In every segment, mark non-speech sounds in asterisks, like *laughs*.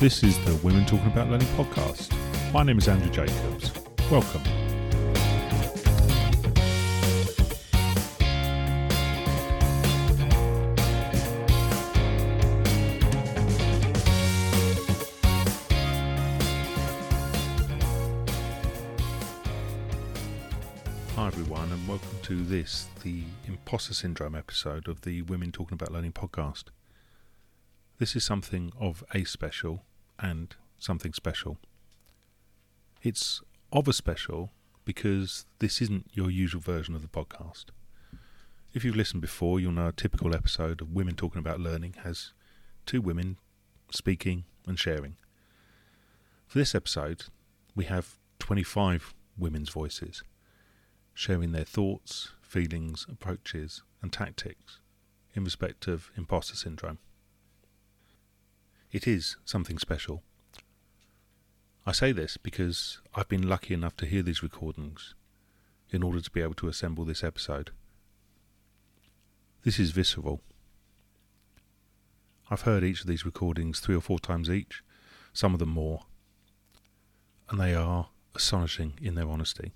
This is the Women Talking About Learning podcast. My name is Andrew Jacobs. Welcome. Hi, everyone, and welcome to this, the imposter syndrome episode of the Women Talking About Learning podcast. This is something of a special and something special. It's of a special because this isn't your usual version of the podcast. If you've listened before, you'll know a typical episode of Women Talking About Learning has two women speaking and sharing. For this episode, we have 25 women's voices sharing their thoughts, feelings, approaches, and tactics in respect of imposter syndrome. It is something special. I say this because I've been lucky enough to hear these recordings in order to be able to assemble this episode. This is visceral. I've heard each of these recordings three or four times each, some of them more, and they are astonishing in their honesty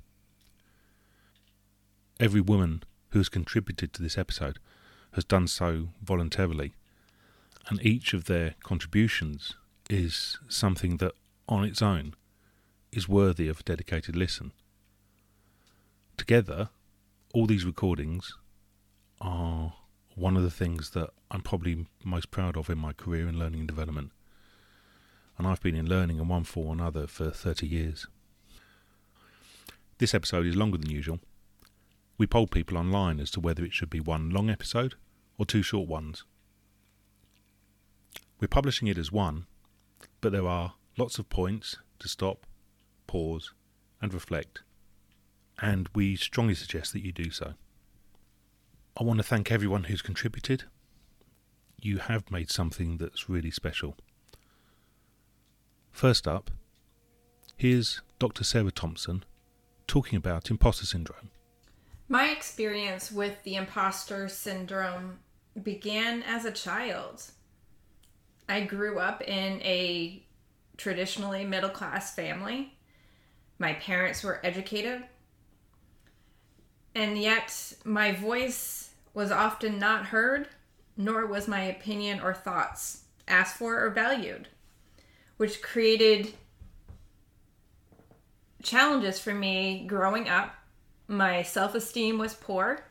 every woman who has contributed to this episode has done so voluntarily, and each of their contributions is something that, on its own, is worthy of a dedicated listen. Together, all these recordings are one of the things that I'm probably most proud of in my career in learning and development. And I've been in learning in one form or another for 30 years. This episode is longer than usual we polled people online as to whether it should be one long episode or two short ones. We're publishing it as one, but there are lots of points to stop, pause, and reflect, and we strongly suggest that you do so. I want to thank everyone who's contributed. You have made something that's really special. First up, here's Dr. Sara Thompson talking about imposter syndrome. My experience with the imposter syndrome began as a child. I grew up in a traditionally middle class family. My parents were educated, and yet my voice was often not heard, nor was my opinion or thoughts asked for or valued, which created challenges for me growing up my self esteem was poor.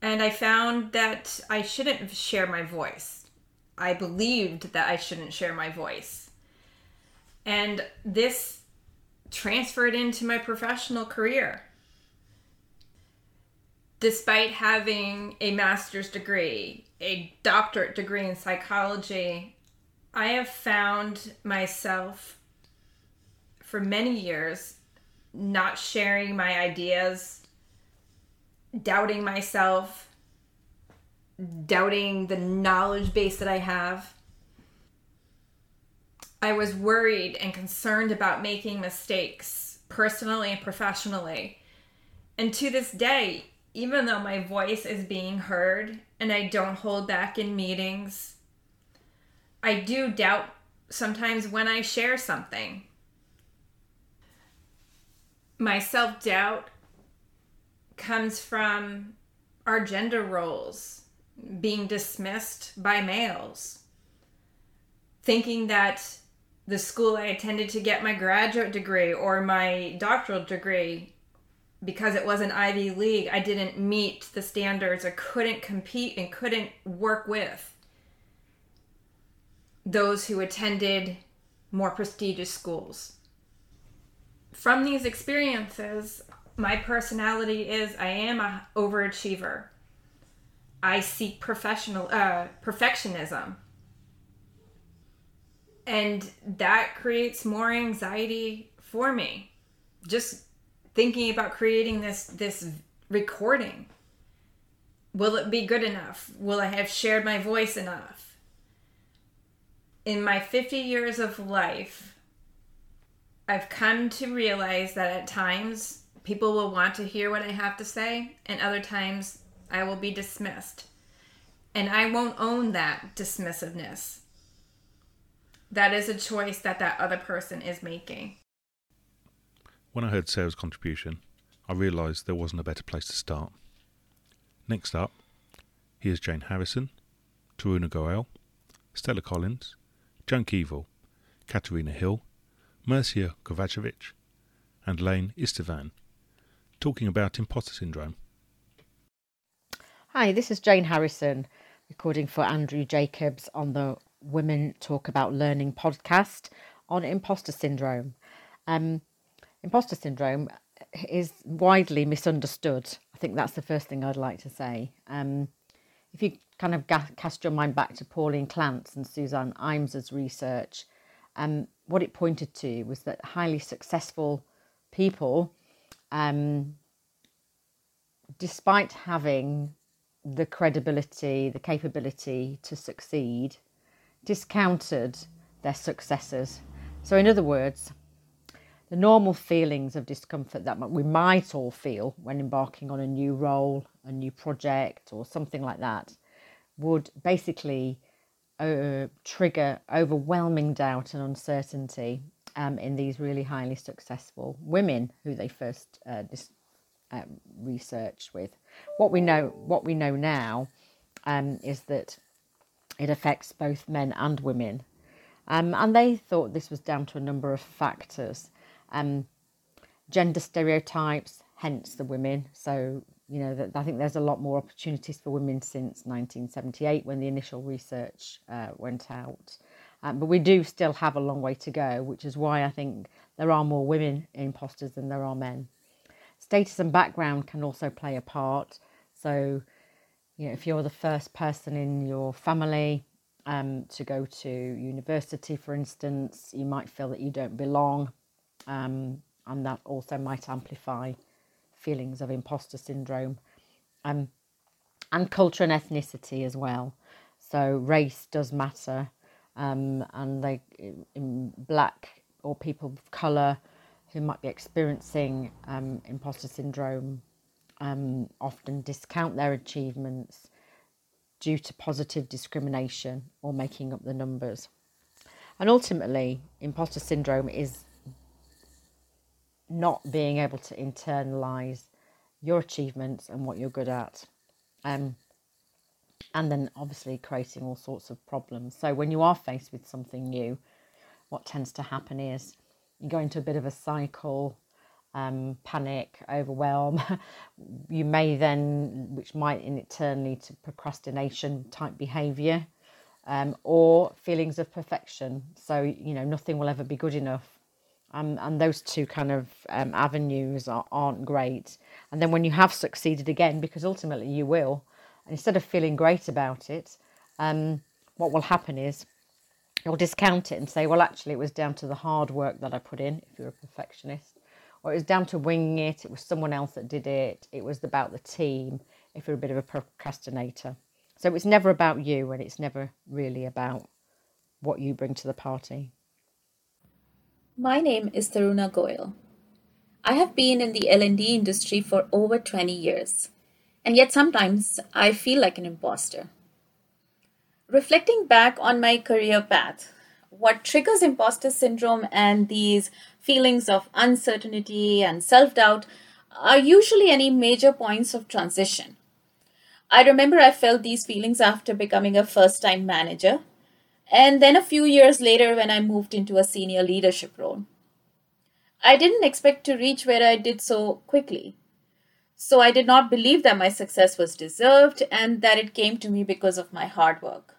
And I found that I shouldn't share my voice. I believed that I shouldn't share my voice. And this transferred into my professional career. Despite having a master's degree, a doctorate degree in psychology, I have found myself for many years not sharing my ideas, doubting myself, doubting the knowledge base that I have. I was worried and concerned about making mistakes personally and professionally. And to this day, even though my voice is being heard and I don't hold back in meetings, I do doubt sometimes when I share something my self doubt comes from our gender roles being dismissed by males. Thinking that the school I attended to get my graduate degree or my doctoral degree, because it was an Ivy League, I didn't meet the standards or couldn't compete and couldn't work with those who attended more prestigious schools from these experiences, my personality is I am a overachiever. I seek professional uh, perfectionism. And that creates more anxiety for me. Just thinking about creating this this recording. Will it be good enough? Will I have shared my voice enough? In my 50 years of life, I've come to realize that at times people will want to hear what I have to say, and other times I will be dismissed. And I won't own that dismissiveness. That is a choice that that other person is making. When I heard Sara's contribution, I realised there wasn't a better place to start. Next up, here's Jayne Harrison, Taruna Goel, Stella Collins, Joan Keevill, Katherina Hill, Mersiha Kovacevic, and Laine Istvan, talking about imposter syndrome. Hi, this is Jayne Harrison, recording for Andrew Jacobs on the Women Talk About Learning podcast on imposter syndrome. Um, imposter syndrome is widely misunderstood. I think that's the first thing I'd like to say. Um, if you kind of cast your mind back to Pauline Clance and Suzanne Imes's research, um, what it pointed to was that highly successful people, um, despite having the credibility, the capability to succeed, discounted their successes. So, in other words, the normal feelings of discomfort that we might all feel when embarking on a new role, a new project, or something like that would basically uh, trigger overwhelming doubt and uncertainty um, in these really highly successful women who they first uh, dis- uh, researched with. What we know, what we know now, um, is that it affects both men and women, um, and they thought this was down to a number of factors um, gender stereotypes, hence the women. So, you know, that I think there's a lot more opportunities for women since 1978 when the initial research uh, went out. Um, but we do still have a long way to go, which is why I think there are more women imposters than there are men. Status and background can also play a part. So, you know, if you're the first person in your family um, to go to university, for instance, you might feel that you don't belong um, and that also might amplify feelings of imposter syndrome. Um, and culture and ethnicity as well. So race does matter, um, and they in black or people of colour who might be experiencing um, imposter syndrome um, often discount their achievements due to positive discrimination or making up the numbers. And ultimately, imposter syndrome is not being able to internalize your achievements and what you're good at. Um, and then obviously creating all sorts of problems. So when you are faced with something new, what tends to happen is you go into a bit of a cycle, um, panic, overwhelm. *laughs* you may then, which might in turn lead to procrastination type behaviour, um, or feelings of perfection. So you know nothing will ever be good enough um, and those two kind of um, avenues are, aren't great. And then when you have succeeded again, because ultimately you will, instead of feeling great about it, um, what will happen is you'll discount it and say, well, actually, it was down to the hard work that I put in, if you're a perfectionist, or it was down to winging it, it was someone else that did it, it was about the team, if you're a bit of a procrastinator. So it's never about you, and it's never really about what you bring to the party. My name is Taruna Goel. I have been in the L&D industry for over 20 years, and yet sometimes I feel like an imposter. Reflecting back on my career path, what triggers imposter syndrome and these feelings of uncertainty and self doubt are usually any major points of transition. I remember I felt these feelings after becoming a first time manager and then a few years later when I moved into a senior leadership role. I didn't expect to reach where I did so quickly. So I did not believe that my success was deserved and that it came to me because of my hard work.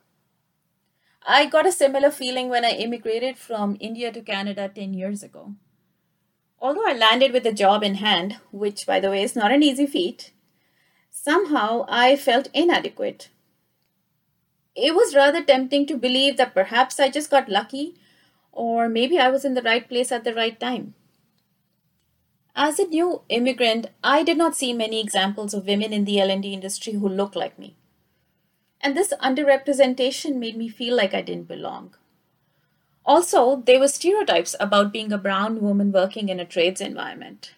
I got a similar feeling when I immigrated from India to Canada 10 years ago. Although I landed with a job in hand, which by the way is not an easy feat, somehow I felt inadequate it was rather tempting to believe that perhaps I just got lucky, or maybe I was in the right place at the right time. As a new immigrant, I did not see many examples of women in the L&D industry who looked like me. And this underrepresentation made me feel like I didn't belong. Also, there were stereotypes about being a brown woman working in a trades environment.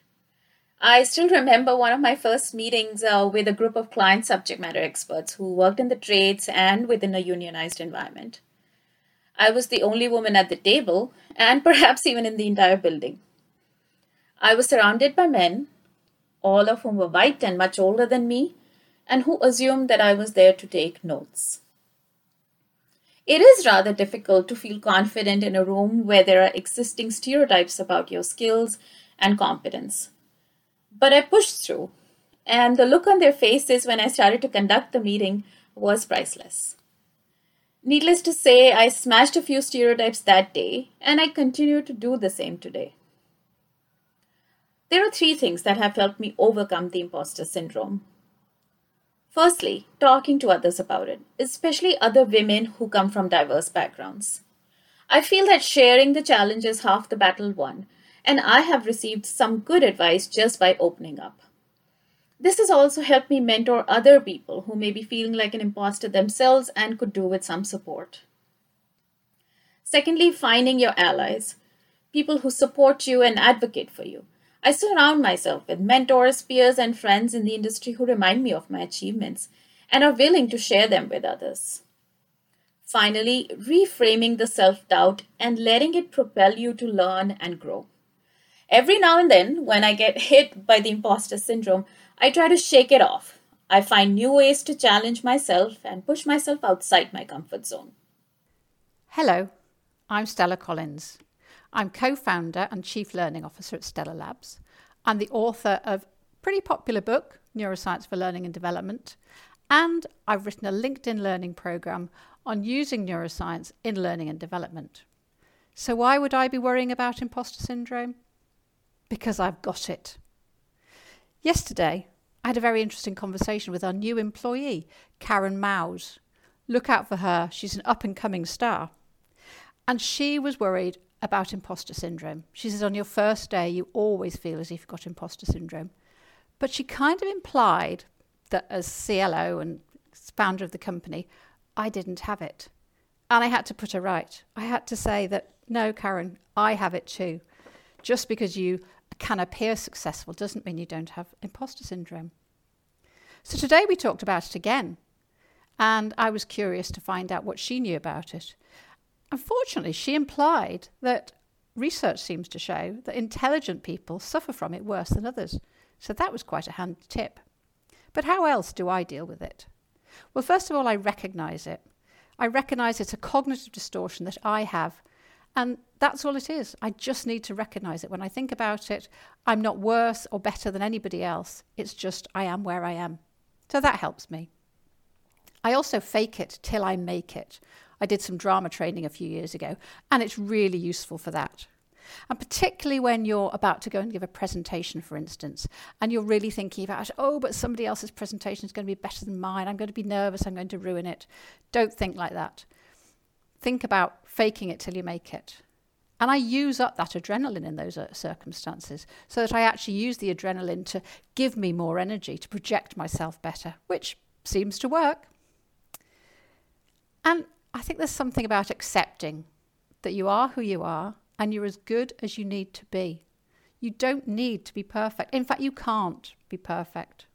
I still remember one of my first meetings uh, with a group of client subject matter experts who worked in the trades and within a unionized environment. I was the only woman at the table, and *laughs* perhaps even in the entire building. I was surrounded by men, all of whom were white and much older than me, and who assumed that I was there to take notes. It is rather difficult to feel confident in a room where there are existing stereotypes about your skills and competence. But I pushed through, and the look on their faces when I started to conduct the meeting was priceless. Needless to say, I smashed a few stereotypes that day, and I continue to do the same today. There are three things that have helped me overcome the imposter syndrome. Firstly, talking to others about it, especially other women who come from diverse backgrounds. I feel that sharing the challenge is half the battle won, and I have received some good advice just by opening up. This has also helped me mentor other people who may be feeling like an imposter themselves and could do with some support. Secondly, finding your allies, people who support you and advocate for you. I surround myself with mentors, peers, and friends in the industry who remind me of my achievements and are willing to share them with others. Finally, reframing the self doubt and letting it propel you to learn and grow. Every now and then, when I get hit by the imposter syndrome, I try to shake it off. I find new ways to challenge myself and push myself outside my comfort zone. Hello, I'm Stella Collins. I'm co founder and chief learning officer at Stellar Labs. I'm the author of a pretty popular book, Neuroscience for Learning and Development, and I've written a LinkedIn learning program on using neuroscience in learning and development. So, why would I be worrying about imposter syndrome? Because I've got it. Yesterday, I had a very interesting conversation with our new employee, Karen Mouse. Look out for her, she's an up and coming star. And she was worried about imposter syndrome. She says, on your first day, you always feel as if you've got imposter syndrome. But she kind of implied that as CLO and founder of the company, I didn't have it. And I had to put her right. I had to say that, no, Karen, I have it too. Just because you can appear successful doesn't mean you don't have imposter syndrome. So today we talked about it again, and I was curious to find out what she knew about it. Unfortunately, she implied that research seems to show that intelligent people suffer from it worse than others. So that was quite a handy tip. But how else do I deal with it? Well, first of all, I recognize it. I recognize it's a cognitive distortion that I have and that's all it is. I just need to recognize it. When I think about it, I'm not worse or better than anybody else. It's just I am where I am. So that helps me. I also fake it till I make it. I did some drama training a few years ago, and it's really useful for that. And particularly when you're about to go and give a presentation, for instance, and you're really thinking about, oh, but somebody else's presentation is going to be better than mine. I'm going to be nervous. I'm going to ruin it. Don't think like that. Think about faking it till you make it. And I use up that adrenaline in those uh, circumstances so that I actually use the adrenaline to give me more energy, to project myself better, which seems to work. And I think there's something about accepting that you are who you are and you're as good as you need to be. You don't need to be perfect. In fact, you can't be perfect.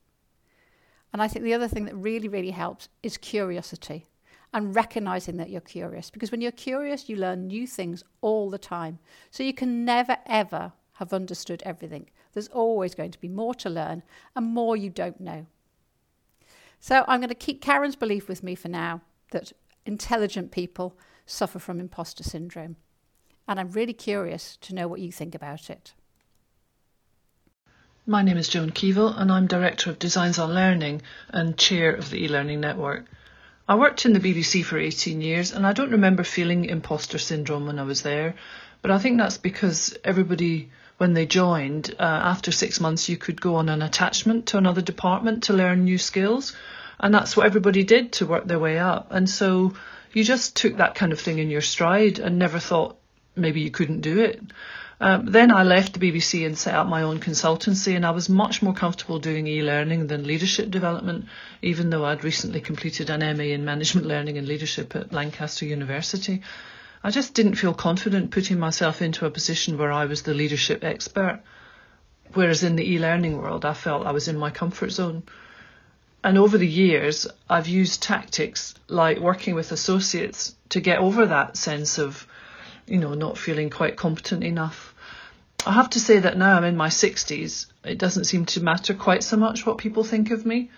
And I think the other thing that really, really helps is curiosity and recognizing that you're curious. Because when you're curious, you learn new things all the time. So you can never, ever have understood everything. There's always going to be more to learn and more you don't know. So I'm going to keep Karen's belief with me for now that intelligent people suffer from imposter syndrome. And I'm really curious to know what you think about it. My name is Joan Keevill, and I'm Director of Designs on Learning and Chair of the eLearning Network. I worked in the BBC for 18 years and I don't remember feeling imposter syndrome when I was there, but I think that's because everybody, when they joined, uh, after six months, you could go on an attachment to another department to learn new skills. And that's what everybody did to work their way up. And so you just took that kind of thing in your stride and never thought maybe you couldn't do it. Um, then I left the BBC and set up my own consultancy, and I was much more comfortable doing e learning than leadership development, even though I'd recently completed an MA in Management Learning and Leadership at Lancaster University. I just didn't feel confident putting myself into a position where I was the leadership expert, whereas in the e learning world, I felt I was in my comfort zone. And over the years, I've used tactics like working with associates to get over that sense of, you know, not feeling quite competent enough. I have to say that now I'm in my 60s, it doesn't seem to matter quite so much what people think of me.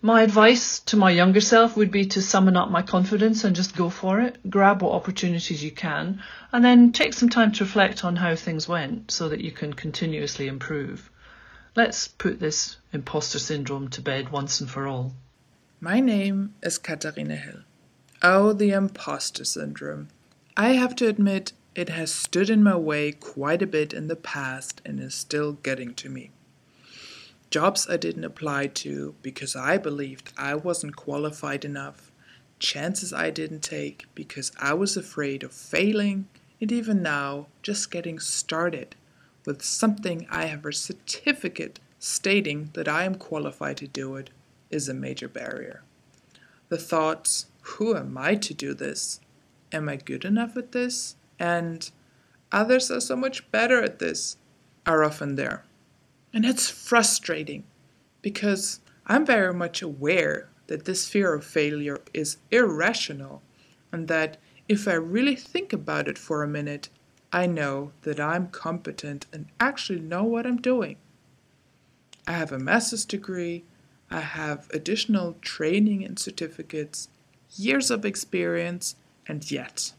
My advice to my younger self would be to summon up my confidence and just go for it, grab what opportunities you can, and then take some time to reflect on how things went so that you can continuously improve. Let's put this imposter syndrome to bed once and for all. My name is Katherina Hill. Oh, the imposter syndrome. I have to admit, it has stood in my way quite a bit in the past and is still getting to me jobs I didn't apply to because I believed I wasn't qualified enough, chances I didn't take because I was afraid of failing, and even now, just getting started with something I have a certificate stating that I am qualified to do it is a major barrier. The thoughts, who am I to do this? Am I good enough at this? And others are so much better at this, are often there. And it's frustrating because I'm very much aware that this fear of failure is irrational and that if I really think about it for a minute, I know that I'm competent and actually know what I'm doing. I have a master's degree, I have additional training and certificates, years of experience, and yet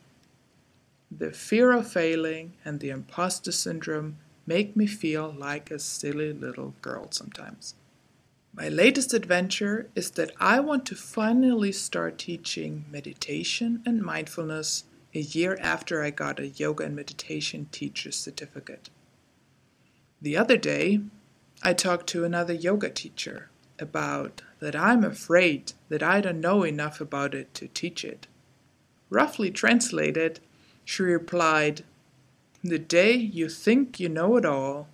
the fear of failing and the imposter syndrome make me feel like a silly little girl sometimes. My latest adventure is that I want to finally start teaching meditation and mindfulness a year after I got a yoga and meditation teacher's certificate. The other day, I talked to another yoga teacher about that I'm afraid that I don't know enough about it to teach it. Roughly translated, she replied, the day you think you know it all,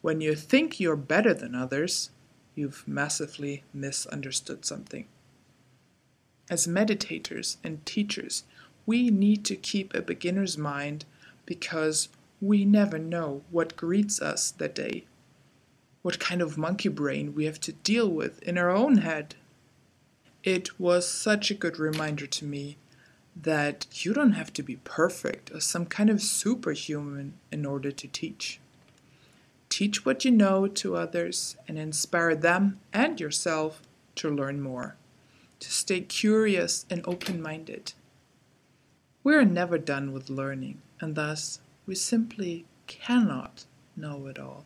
when you think you're better than others, you've massively misunderstood something. As meditators and teachers, we need to keep a beginner's mind because we never know what greets us that day, what kind of monkey brain we have to deal with in our own head. It was such a good reminder to me that you don't have to be perfect or some kind of superhuman in order to teach. Teach what you know to others and inspire them and yourself to learn more, to stay curious and open minded. We are never done with learning, and thus we simply cannot know it all.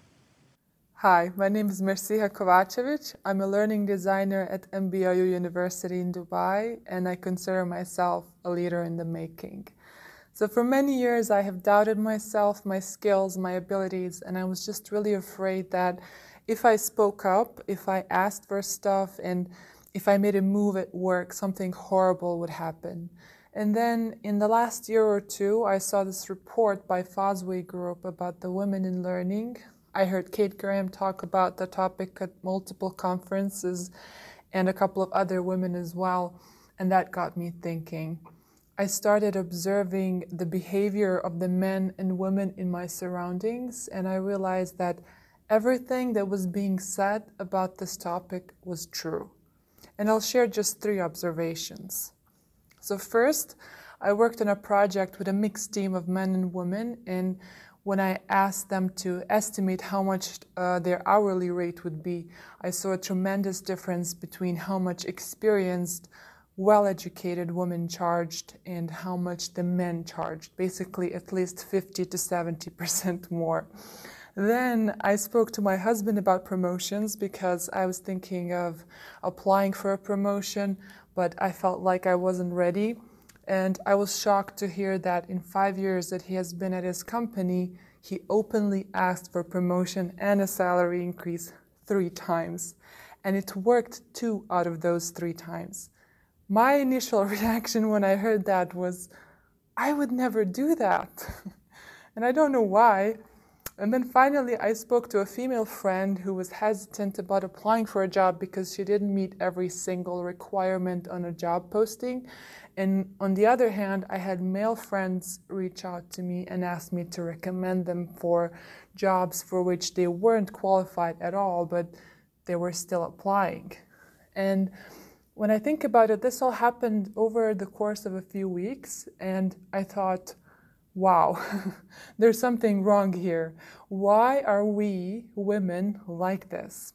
Hi, my name is Mersiha Kovacevic. I'm a learning designer at MBRU University in Dubai, and I consider myself a leader in the making. So, for many years, I have doubted myself, my skills, my abilities, and I was just really afraid that if I spoke up, if I asked for stuff, and if I made a move at work, something horrible would happen. And then in the last year or two, I saw this report by Fosway Group about the women in learning, I heard Kate Graham talk about the topic at multiple conferences and a couple of other women as well, and that got me thinking. I started observing the behavior of the men and women in my surroundings, and I realized that everything that was being said about this topic was true. And I'll share just three observations. So, first, I worked on a project with a mixed team of men and women, and when I asked them to estimate how much uh, their hourly rate would be, I saw a tremendous difference between how much experienced, well educated women charged and how much the men charged, basically at least 50 to 70% *laughs* more. Then I spoke to my husband about promotions because I was thinking of applying for a promotion, but I felt like I wasn't ready. And I was shocked to hear that in five years that he has been at his company, he openly asked for promotion and a salary increase three times. And it worked two out of those three times. My initial *laughs* reaction when I heard that was, I would never do that. *laughs* and I don't know why. And then finally, I spoke to a female friend who was hesitant about applying for a job because she didn't meet every single requirement on a job posting. And on the other hand, I had male friends reach out to me and ask me to recommend them for jobs for which they weren't qualified at all, but they were still applying. And when I think about it, this all happened over the course of a few weeks, and I thought, wow, *laughs* there's something wrong here. Why are we women like this?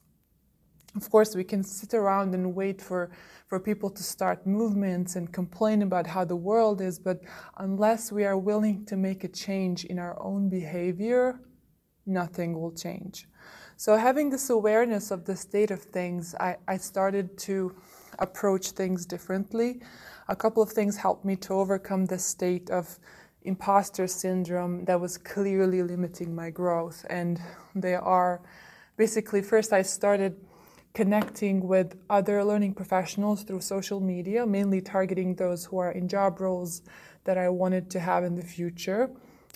Of course, we can sit around and wait for, for people to start movements and complain about how the world is, but unless we are willing to make a change in our own behavior, nothing will change. So, having this awareness of the state of things, I, I started to approach things differently. A couple of things helped me to overcome the state of imposter syndrome that was clearly limiting my growth. And they are basically, first, I started connecting with other learning professionals through social media, mainly targeting those who are in job roles that I wanted to have in the future.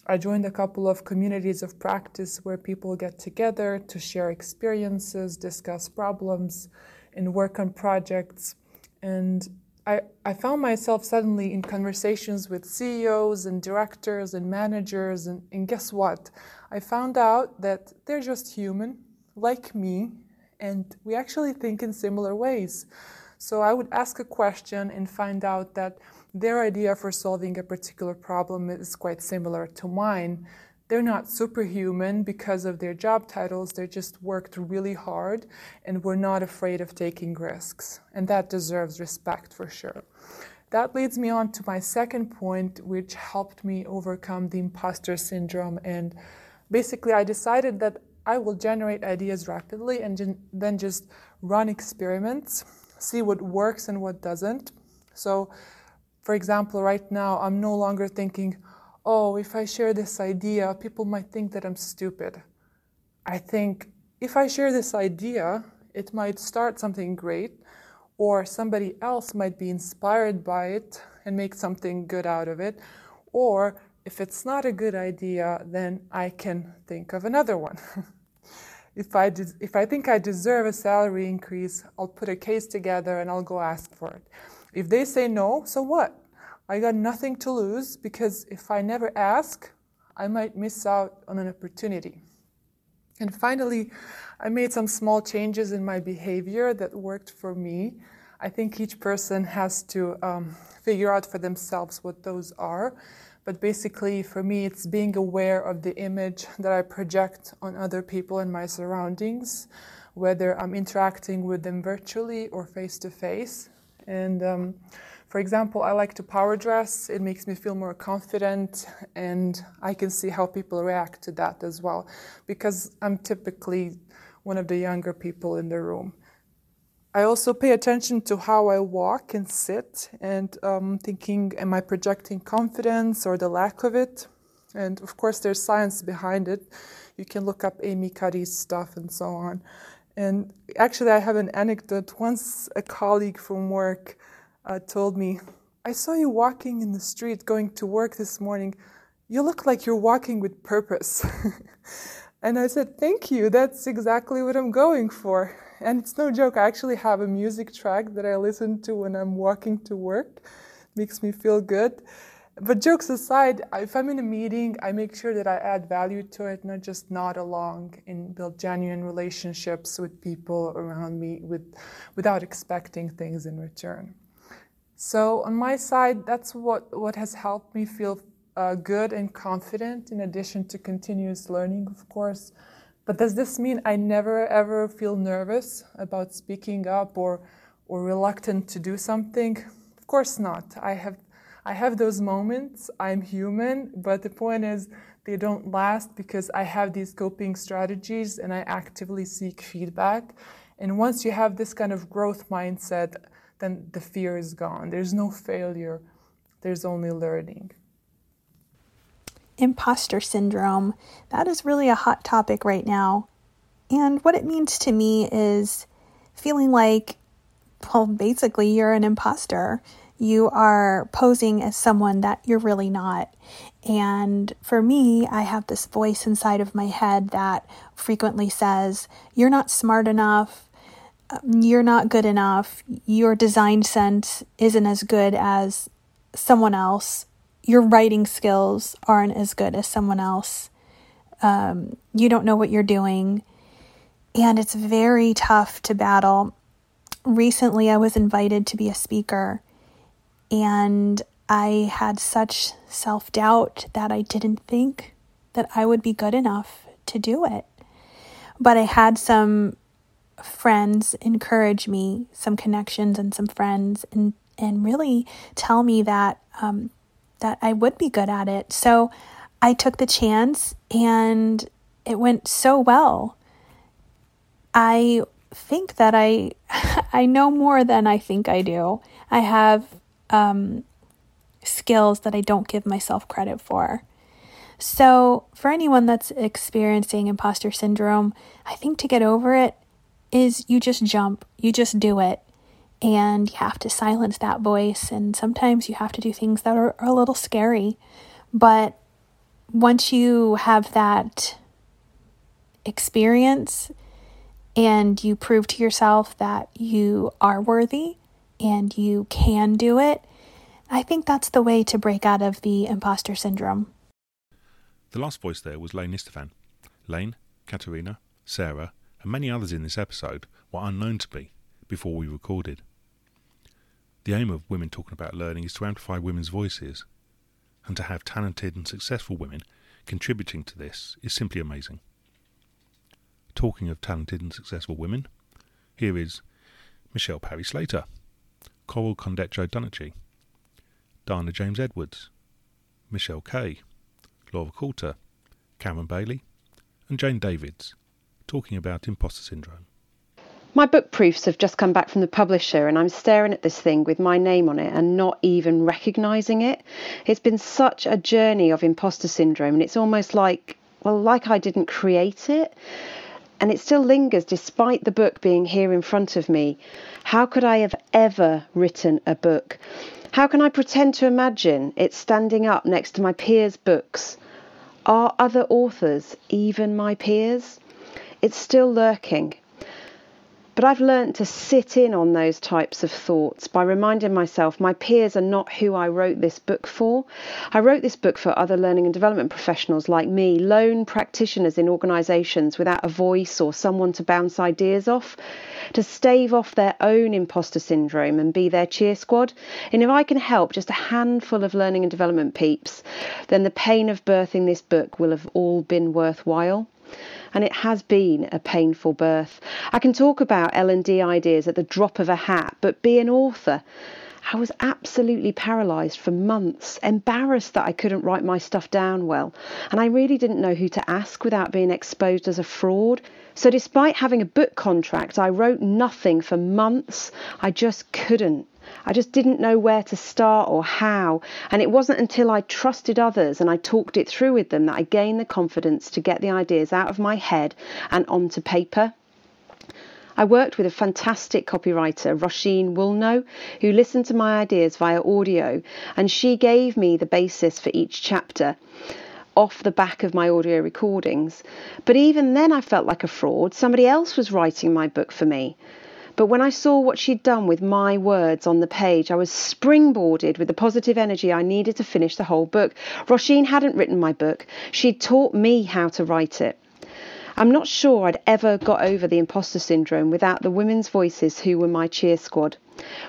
I joined a couple of communities of practice where people get together to share experiences, discuss problems, and work on projects. And I, I found myself suddenly in conversations with CEOs and directors and managers. And, and guess what? I found out that they're just human, like me, and we actually think in similar ways. So I would ask a question and find out that their idea for solving a particular problem is quite similar to mine. They're not superhuman because of their job titles, they just worked really hard and were not afraid of taking risks. And that deserves respect for sure. That leads me on to my second point, which helped me overcome the imposter syndrome. And basically, I decided that I will generate ideas rapidly and then just run experiments, see what works and what doesn't. So, for example, right now, I'm no longer thinking, oh, if I share this idea, people might think that I'm stupid. I think if I share this idea, it might start something great, or somebody else might be inspired by it and make something good out of it, or if it's not a good idea, then I can think of another one. *laughs* if I, if I think I deserve a salary increase, I'll put a case together and I'll go ask for it. If they say no, so what? I got nothing to lose because if I never ask, I might miss out on an opportunity. And finally, I made some small changes in my behavior that worked for me. I think each person has to um, figure out for themselves what those are. But basically, for me, it's being aware of the image that I project on other people and my surroundings, whether I'm interacting with them virtually or face to face. And um, for example, I like to power dress. It makes me feel more confident, and I can see how people react to that as well, because I'm typically one of the younger people in the room. I also pay attention to how I walk and sit and um, thinking, am I projecting confidence or the lack of it? And of course, there's science behind it. You can look up Amy Cuddy's stuff and so on. And actually, I have an anecdote. Once a colleague from work uh, told me, I saw you walking in the street going to work this morning. You look like you're walking with purpose. *laughs* and I said, Thank you. That's exactly what I'm going for. And it's no joke, I actually have a music track that I listen to when I'm walking to work. It Makes me feel good. But jokes aside, if I'm in a meeting, I make sure that I add value to it, not just nod along and build genuine relationships with people around me with, without expecting things in return. So on my side, that's what, what has helped me feel uh, good and confident in addition to continuous learning, of course. But does this mean I never ever feel nervous about speaking up or, or reluctant to do something? Of course not. I have, I have those moments. I'm human, but the point is they don't last because I have these coping strategies and I actively seek feedback. And once you have this kind of growth mindset, then the fear is gone. There's no failure, there's only learning imposter syndrome. That is really a hot topic right now. And what it means to me is feeling like, well, basically, you're an imposter. You are posing as someone that you're really not. And for me, I have this voice inside of my head that frequently says, You're not smart enough. You're not good enough. Your design sense isn't as good as someone else your writing skills aren't as good as someone else. Um, you don't know what you're doing. And it's very tough to battle. recently I was invited to be a speaker, and I had such self doubt that I didn't think that I would be good enough to do it. But I had some friends encourage me, some connections and some friends, and and really tell me that um, that I would be good at it. So I took the chance, and it went so well. I think that I *laughs* I know more than I think I do. I have um, skills that I don't give myself credit for. So, for anyone that's experiencing imposter syndrome, I think to get over it is you just jump, you just do it. And you have to silence that voice. And sometimes you have to do things that are, are a little scary. But once you have that experience and you prove to yourself that you are worthy and you can do it, I think that's the way to break out of the imposter syndrome. The last voice there was Laine Istvan. Laine, Katherina, Sara, and many others in this episode were unknown to me before we recorded. The aim of Women Talking About Learning is to amplify women's voices, and to have talented and successful women contributing to this is simply amazing. Talking of talented and successful women, here is Michelle Parry Slater, Coral Condeco-Dunachie, Dana James Edwards, Michelle Kaye, Laura Coulter, Karen Bailey, and Jayne Davids, talking about imposter syndrome. My book proofs have just come back from the publisher, and I'm staring at this thing with my name on it and not even recognising it. It's been such a journey of imposter syndrome, and it's almost like, well, like I didn't create it and it still lingers despite the book being here in front of me. How could I have ever written a book? How can I pretend to imagine it standing up next to my peers' books? Are other authors even my peers? It's still lurking. But I've learnt to sit in on those types of thoughts by reminding myself my peers are not who I wrote this book for. I wrote this book for other learning and development professionals like me, lone practitioners in organisations without a voice or someone to bounce ideas off, to stave off their own imposter syndrome and be their cheer squad. And if I can help just a handful of learning and development peeps, then the pain of birthing this book will have all been worthwhile and it has been a painful birth. I can talk about L&D ideas at the drop of a hat, but be an author, I was absolutely paralysed for months, embarrassed that I couldn't write my stuff down well, and I really didn't know who to ask without being exposed as a fraud. So, despite having a book contract, I wrote nothing for months. I just couldn't. I just didn't know where to start or how. And it wasn't until I trusted others and I talked it through with them that I gained the confidence to get the ideas out of my head and onto paper. I worked with a fantastic copywriter, Roisin Woolnough, who listened to my ideas via audio, and she gave me the basis for each chapter off the back of my audio recordings. But even then, I felt like a fraud. Somebody else was writing my book for me. But when I saw what she'd done with my words on the page, I was springboarded with the positive energy I needed to finish the whole book. Roisin hadn't written my book, she'd taught me how to write it. I'm not sure I'd ever got over the imposter syndrome without the women's voices who were my cheer squad.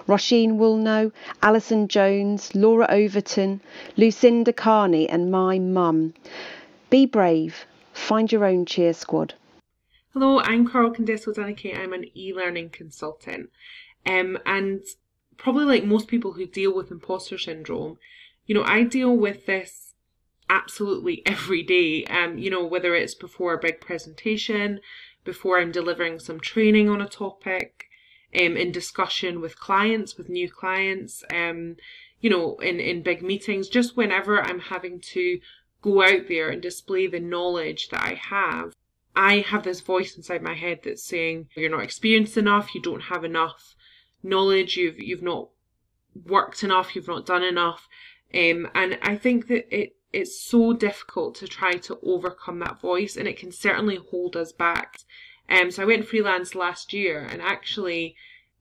Roisin Woolnough, Alison Jones, Laura Overton, Lucinda Carney, and my mum. Be brave. Find your own cheer squad. Hello, I'm Coral Condeco-Dunachie. I'm an e-learning consultant. Um, and probably like most people who deal with imposter syndrome, you know, I deal with this absolutely *laughs* every day. Um, you know, whether it's before a big presentation, before I'm delivering some training on a topic, um, in discussion with clients, with new clients, um, you know, in, in big meetings, just whenever I'm having to go out there and display the knowledge that I have I have this voice inside my head that's saying you're not experienced enough, you don't have enough knowledge, you've you've not worked enough, you've not done enough. Um, and I think that it it's so difficult to try to overcome that voice and it can certainly hold us back. Um, so I went freelance last year and actually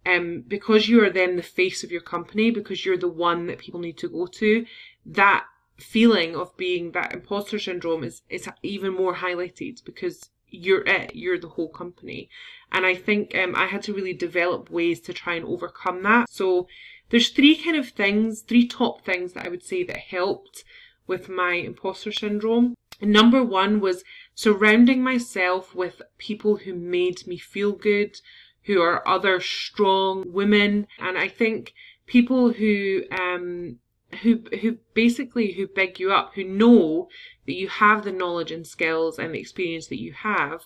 um, because you are then the face of your company, because you're the one that people need to go to, that feeling of being that imposter syndrome is, is even more highlighted because you're it, you're the whole company. And I think um, I had to really develop ways to try and overcome that. So there's three kind of things, three top things that I would say that helped with my imposter syndrome. Number one was surrounding myself with people who made me feel good, who are other strong women. And I think people who um, who who basically who big you up, who know that you have the knowledge and skills and the experience that you have,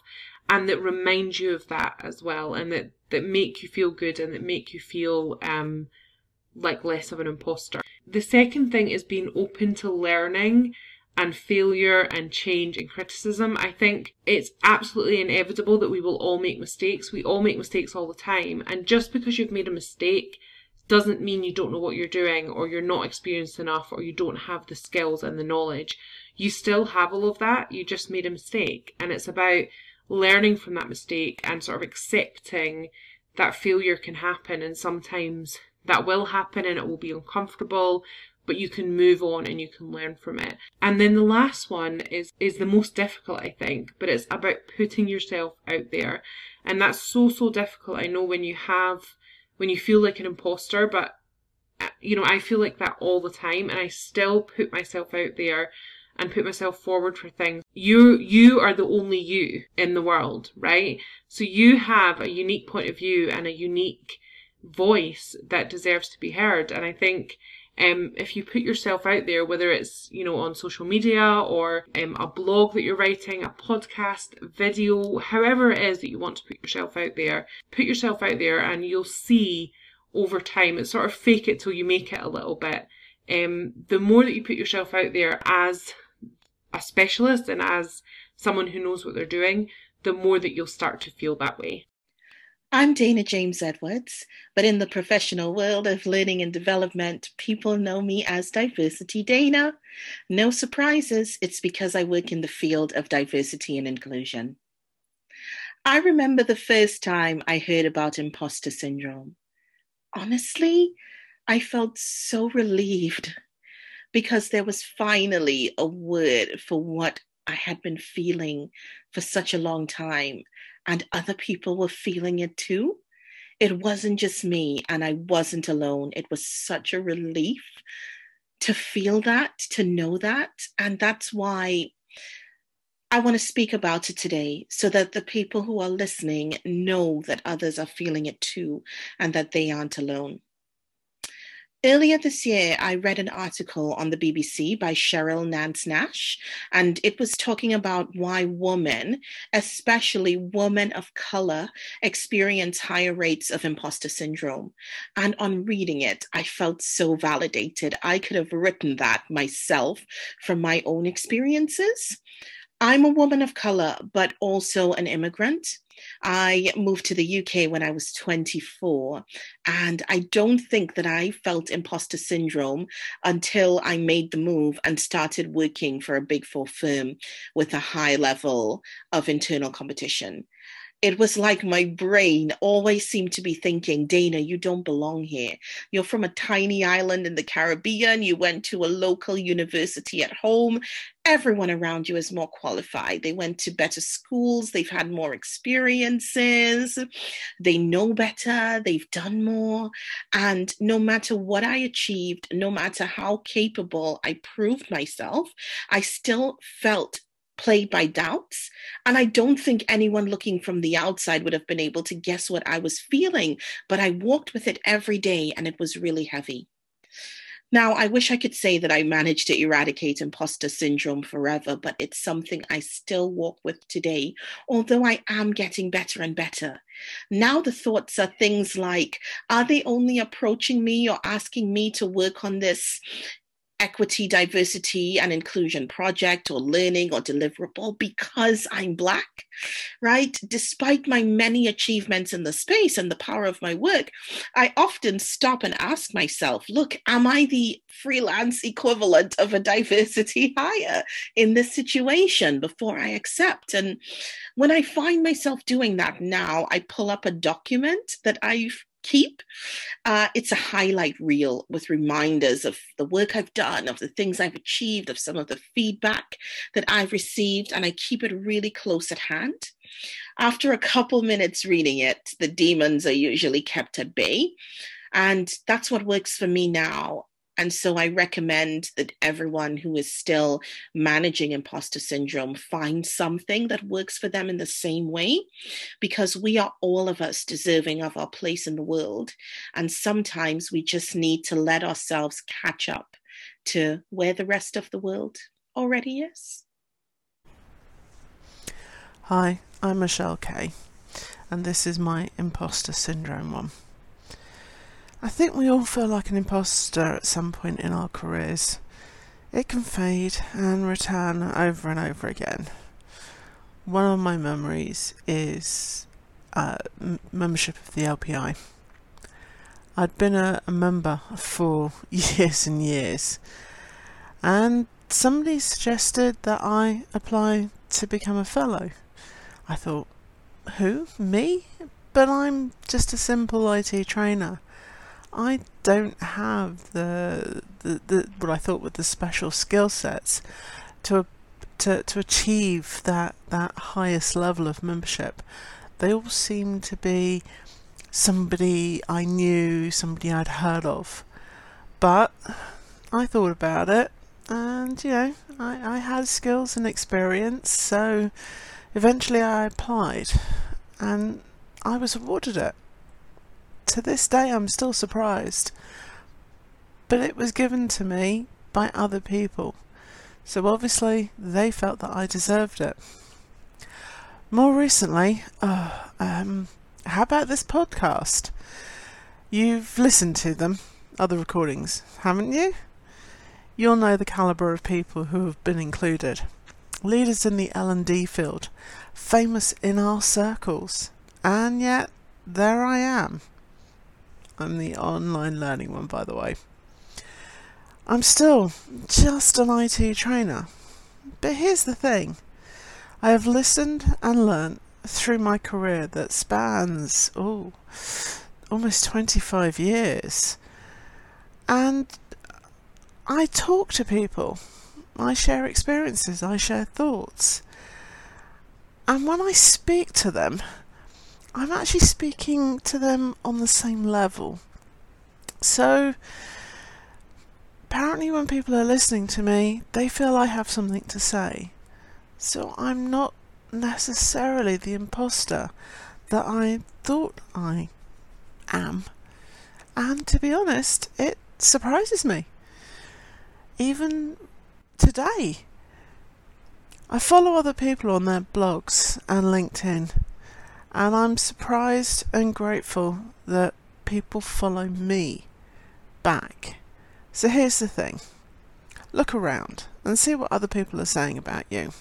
and that remind you of that as well, and that that make you feel good and that make you feel um like less of an imposter. The second thing is being open to learning and failure and change and criticism. I think it's absolutely inevitable that we will all make mistakes. We all make mistakes all the time. And just because you've made a mistake doesn't mean you don't know what you're doing or you're not experienced enough or you don't have the skills and the knowledge. You still have all of that. You just made a mistake. And it's about learning from that mistake and sort of accepting that failure can happen and sometimes that will happen and it will be uncomfortable but you can move on and you can learn from it. And then the last one is is the most difficult I think, but it's about putting yourself out there. And that's so so difficult. I know when you have when you feel like an imposter, but you know, I feel like that all the time and I still put myself out there and put myself forward for things. You you are the only you in the world, right? So you have a unique point of view and a unique voice that deserves to be heard. And I think um, if you put yourself out there, whether it's you know on social media or um, a blog that you're writing, a podcast, video, however it is that you want to put yourself out there, put yourself out there, and you'll see over time. It's sort of fake it till you make it a little bit. Um, the more that you put yourself out there as a specialist and as someone who knows what they're doing, the more that you'll start to feel that way. I'm Dana James Edwards, but in the professional world of learning and development, people know me as Diversity Dana. No surprises, it's because I work in the field of diversity and inclusion. I remember the first time I heard about imposter syndrome. Honestly, I felt so relieved because there was finally a word for what I had been feeling for such a long time and other people were feeling it too. It wasn't just me, and I wasn't alone. It was such a relief to feel that, to know that. And that's why I want to speak about it today so that the people who are listening know that others are feeling it too and that they aren't alone. Earlier this year, I read an article on the BBC by Cheryl Nance Nash, and it was talking about why women, especially women of color, experience higher rates of imposter syndrome. And on reading it, I felt so validated. I could have written that myself from my own experiences. I'm a woman of color, but also an immigrant. I moved to the UK when I was 24, and I don't think that I felt imposter syndrome until I made the move and started working for a big four firm with a high level of internal competition it was like my brain always seemed to be thinking, Dana, you don't belong here. You're from a tiny island in the Caribbean. You went to a local university at home. Everyone around you is more qualified. They went to better schools. They've had more experiences. They know better. They've done more. And no matter what I achieved, no matter how capable I proved myself, I still felt plagued by doubts. And I don't think anyone looking from the outside would have been able to guess what I was feeling, but I walked with it every day and it was really heavy. Now, I wish I could say that I managed to eradicate imposter syndrome forever, but it's something I still walk with today, although I am getting better and better. Now, the thoughts are things like Are they only approaching me or asking me to work on this equity, diversity, and inclusion project or learning or deliverable because I'm Black, right? Despite my many achievements in the space and the power of my work, I often stop and ask myself, look, am I the freelance equivalent of a diversity hire in this situation before I accept? And when I find myself doing that now, I pull up a document that I've keep. Uh, it's a highlight reel with reminders of the work I've done, of the things I've achieved, of some of the feedback that I've received, and I keep it really close at hand. After a couple minutes reading it, the demons are usually kept at bay. And that's what works for me now. And so I recommend that everyone who is still managing imposter syndrome find something that works for them in the same way, because we are all of us deserving of our place in the world. And sometimes we just need to let ourselves catch up to where the rest of the world already is. Hi, I'm Michelle Kaye, and this is my imposter syndrome one. I think we all feel like an imposter at some point in our careers. It can fade and return over and over again. One of my memories is uh, membership of the LPI. I'd been a, a member for *laughs* years and years, and somebody suggested that I apply to become a fellow. I thought, who? Me? But I'm just a simple IT trainer. I don't have the, the, the what I thought were the special skill sets to to to achieve that that highest level of membership. They all seem to be somebody I knew, somebody I'd heard of. But I thought about it and you know, I, I had skills and experience, so eventually I applied and I was awarded it to this day I'm still surprised. But it was given to me by other people. So obviously they felt that I deserved it. More recently, uh, um, how about this podcast? You've listened to them, other recordings, haven't you? You'll know the caliber of people who have been included. Leaders in the L&D field, famous in our circles. And yet, there I am. I'm the online learning one, by the way. I'm still just an IT trainer. But here's the thing I have listened and learnt through my career that spans, oh, almost 25 years. And I talk to people, I share experiences, I share thoughts. And when I speak to them, I'm actually speaking to them on the same level. So, apparently, when people are listening to me, they feel I have something to say. So, I'm not necessarily the imposter that I thought I am. And to be honest, it surprises me. Even today, I follow other people on their blogs and LinkedIn and I'm surprised and grateful that people follow me back. So here's the thing look around and see what other people are saying about you.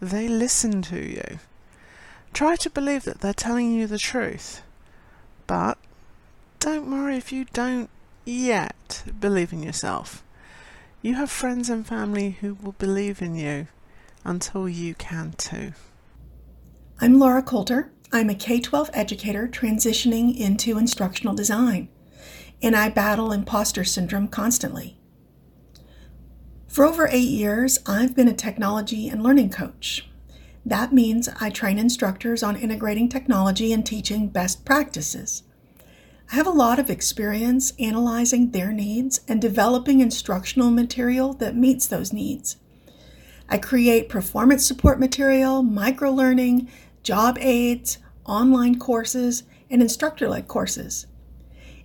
They listen to you. Try to believe that they're telling you the truth. But don't worry if you don't yet believe in yourself. You have friends and family who will believe in you until you can too. I'm Laura Coulter. I'm a K 12 educator transitioning into instructional design, and I battle imposter syndrome constantly. For over eight years, I've been a technology and learning coach. That means I train instructors on integrating technology and teaching best practices. I have a lot of experience analyzing their needs and developing instructional material that meets those needs. I create performance support material, micro learning, job aids, online courses, and instructor led courses.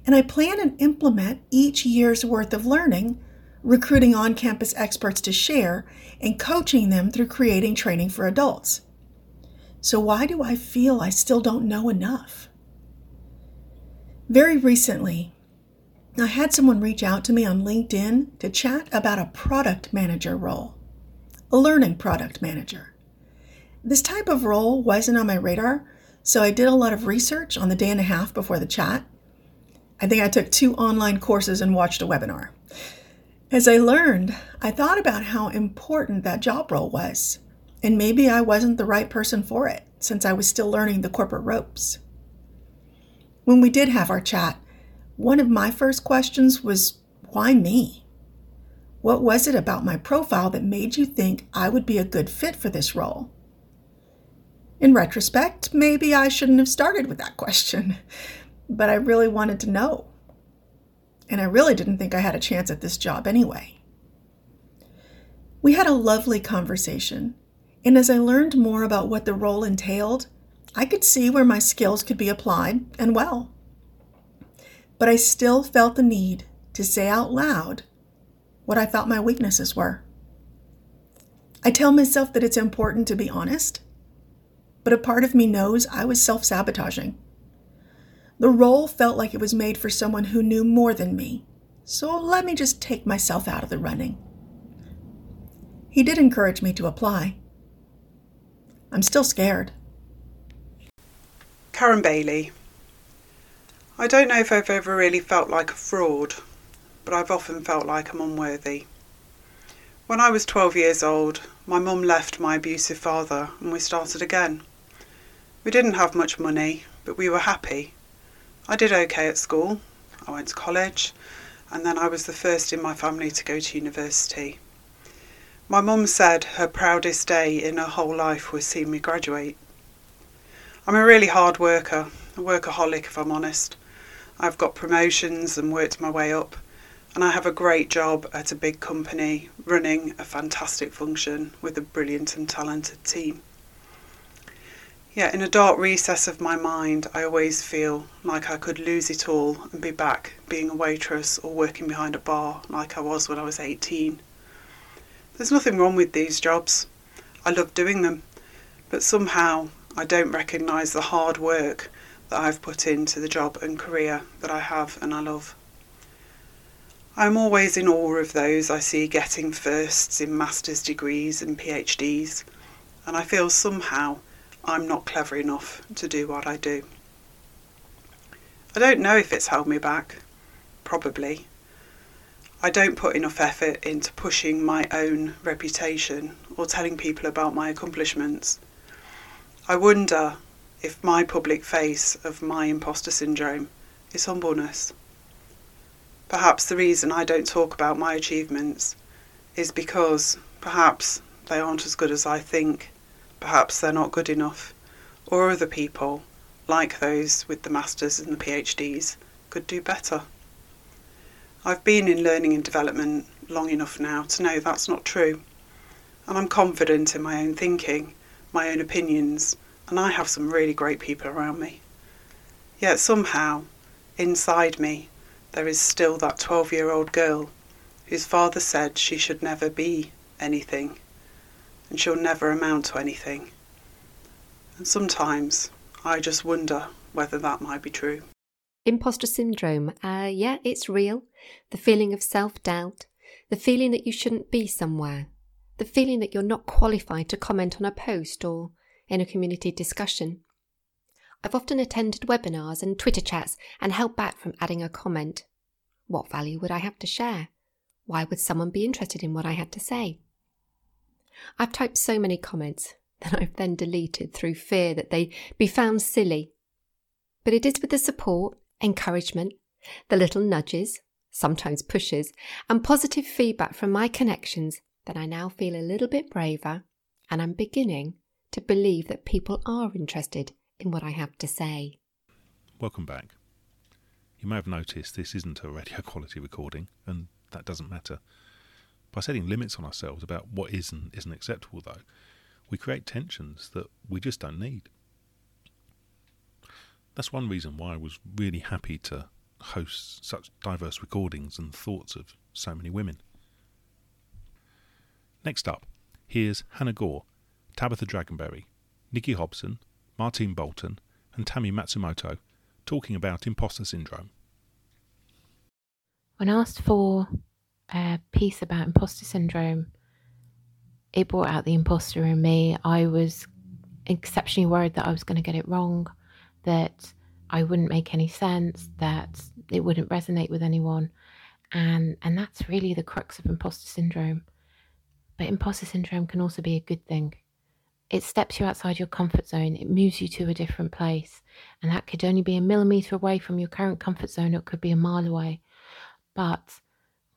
And I plan and implement each year's worth of learning, recruiting on campus experts to share, and coaching them through creating training for adults. So, why do I feel I still don't know enough? Very recently, I had someone reach out to me on LinkedIn to chat about a product manager role, a learning product manager. This type of role wasn't on my radar, so I did a lot of research on the day and a half before the chat. I think I took two online courses and watched a webinar. As I learned, I thought about how important that job role was, and maybe I wasn't the right person for it since I was still learning the corporate ropes. When we did have our chat, one of my first questions was why me? What was it about my profile that made you think I would be a good fit for this role? In retrospect, maybe I shouldn't have started with that question, but I really wanted to know. And I really didn't think I had a chance at this job anyway. We had a lovely conversation, and as I learned more about what the role entailed, I could see where my skills could be applied and well. But I still felt the need to say out loud what I thought my weaknesses were. I tell myself that it's important to be honest, but a part of me knows I was self sabotaging. The role felt like it was made for someone who knew more than me, so let me just take myself out of the running. He did encourage me to apply. I'm still scared. Karen Bailey. I don't know if I've ever really felt like a fraud, but I've often felt like I'm unworthy. When I was 12 years old, my mum left my abusive father and we started again. We didn't have much money, but we were happy. I did okay at school. I went to college, and then I was the first in my family to go to university. My mum said her proudest day in her whole life was seeing me graduate. I'm a really hard worker, a workaholic if I'm honest. I've got promotions and worked my way up, and I have a great job at a big company running a fantastic function with a brilliant and talented team. Yet, in a dark recess of my mind, I always feel like I could lose it all and be back being a waitress or working behind a bar like I was when I was 18. There's nothing wrong with these jobs. I love doing them, but somehow I don't recognise the hard work that I've put into the job and career that I have and I love. I'm always in awe of those I see getting firsts in master's degrees and PhDs, and I feel somehow I'm not clever enough to do what I do. I don't know if it's held me back. Probably. I don't put enough effort into pushing my own reputation or telling people about my accomplishments. I wonder if my public face of my imposter syndrome is humbleness. Perhaps the reason I don't talk about my achievements is because perhaps they aren't as good as I think perhaps they're not good enough, or other people, like those with the masters and the PhDs, could do better. I've been in learning and development long enough now to know that's not true, and I'm confident in my own thinking, my own opinions, and I have some really great people around me. Yet somehow, inside me, there is still that 12 year old girl whose father said she should never be anything and she'll never amount to anything. And sometimes I just wonder whether that might be true. Imposter syndrome, uh, yeah, it's real. The feeling of self doubt, the feeling that you shouldn't be somewhere, the feeling that you're not qualified to comment on a post or in a community discussion. I've often attended webinars and Twitter chats and held back from adding a comment. What value would I have to share? Why would someone be interested in what I had to say? I've typed so many comments *laughs* that I've then deleted through fear that they be found silly. But it is with the support, encouragement, the little nudges, sometimes pushes, and positive feedback from my connections that I now feel a little bit braver and I'm beginning to believe that people are interested in what I have to say. Welcome back. You may have noticed this isn't a radio *laughs* quality recording, and that doesn't matter. By setting limits on ourselves about what is and isn't acceptable, though, we create tensions that we just don't need. That's one reason why I was really happy to host such diverse recordings and thoughts of so many women. Next up, here's Hannah Gore, Tabatha Dragonbery, Nikki Hobson, Martine Bolton, and Tammy Matsumoto talking about imposter syndrome. When asked for a piece about imposter syndrome, it brought out the imposter in me. I was exceptionally worried that I was going to get it wrong, that I wouldn't make any sense, that it wouldn't resonate with anyone. And and that's really the crux of imposter syndrome. But imposter syndrome can also be a good thing. It steps you outside your comfort zone. It moves you to a different place. And that could only be a millimeter away from your current comfort zone. It could be a mile away. But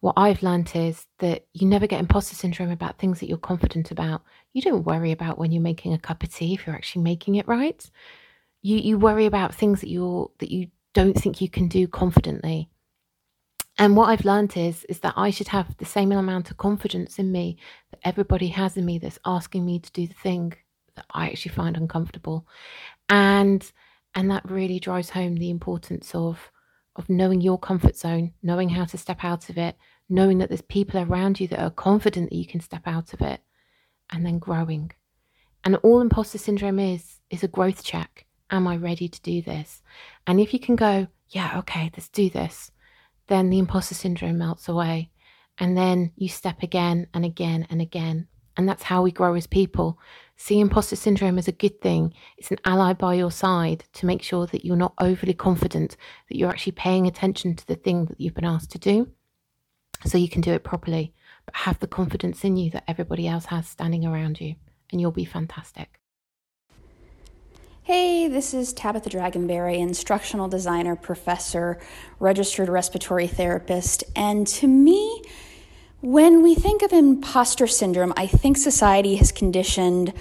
what I've learned is that you never get imposter syndrome about things that you're confident about. You don't worry about when you're making a cup of tea if you're actually making it right. You you worry about things that you're that you don't think you can do confidently. And what I've learned is is that I should have the same amount of confidence in me that everybody has in me that's asking me to do the thing that I actually find uncomfortable. And and that really drives home the importance of of knowing your comfort zone, knowing how to step out of it, knowing that there's people around you that are confident that you can step out of it, and then growing. And all imposter syndrome is is a growth check. Am I ready to do this? And if you can go, yeah, okay, let's do this, then the imposter syndrome melts away. And then you step again and again and again. And that's how we grow as people. See imposter syndrome as a good thing. It's an ally by your side to make sure that you're not overly confident, that you're actually paying attention to the thing that you've been asked to do so you can do it properly. But have the confidence in you that everybody else has standing around you, and you'll be fantastic. Hey, this is Tabatha Dragonbery, instructional designer, professor, registered respiratory therapist. And to me, when we think of imposter syndrome, I think society has conditioned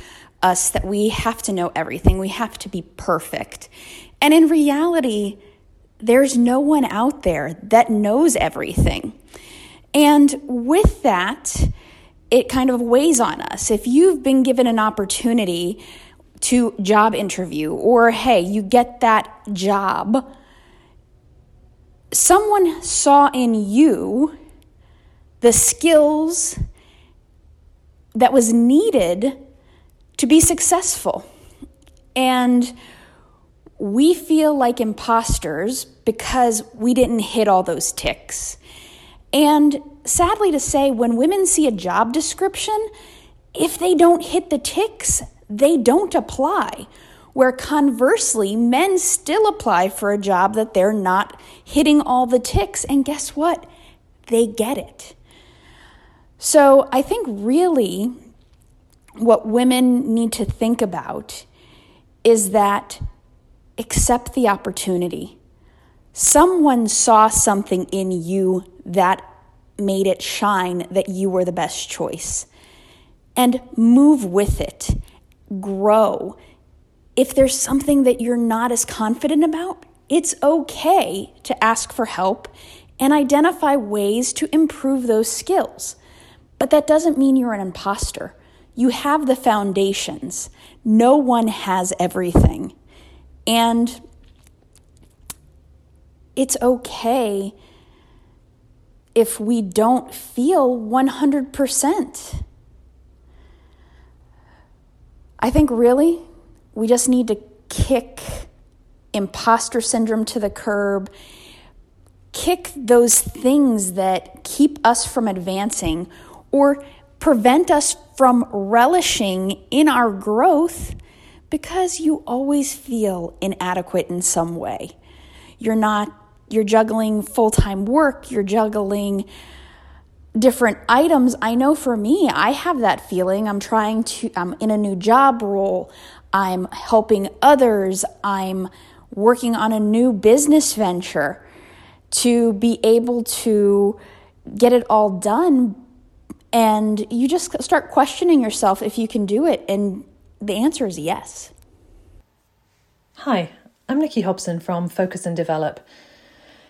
us that we have to know everything, we have to be perfect. And in reality, there's no one out there that knows everything. And with that, it kind of weighs on us. If you've been given an opportunity to job interview or hey, you get that job, someone saw in you the skills that was needed to be successful. And we feel like imposters because we didn't hit all those ticks. And sadly to say, when women see a job description, if they don't hit the ticks, they don't apply. Where conversely, men still apply for a job that they're not hitting all the ticks. And guess what? They get it. So I think really what women need to think about is that accept the opportunity. Someone saw something in you that made it shine that you were the best choice. And move with it grow. If there's something that you're not as confident about, it's okay to ask for help and identify ways to improve those skills. But that doesn't mean you're an imposter. You have the foundations. No one has everything. And it's okay if we don't feel 100%. I think really we just need to kick imposter syndrome to the curb, kick those things that keep us from advancing or prevent us from relishing in our growth because you always feel inadequate in some way. You're not, you're juggling full time work, you're juggling different items, I know for me, I have that feeling. I'm trying to, I'm in a new job role, I'm helping others, I'm working on a new business venture to be able to get it all done. And you just start questioning yourself if you can do it. And the answer is yes. Hi, I'm Nikki Hobson from Focus and Develop.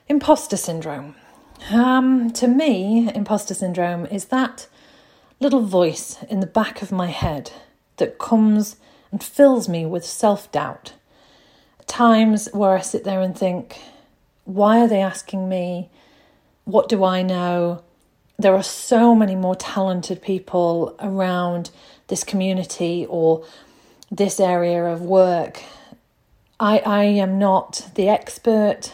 Imposter syndrome. Um, to me, imposter syndrome is that little voice in the back of my head that comes and fills me with self doubt. Times where I sit there and think, why are they asking me? What do I know? There are so many more talented people around this community or this area of work. I, I am not the expert.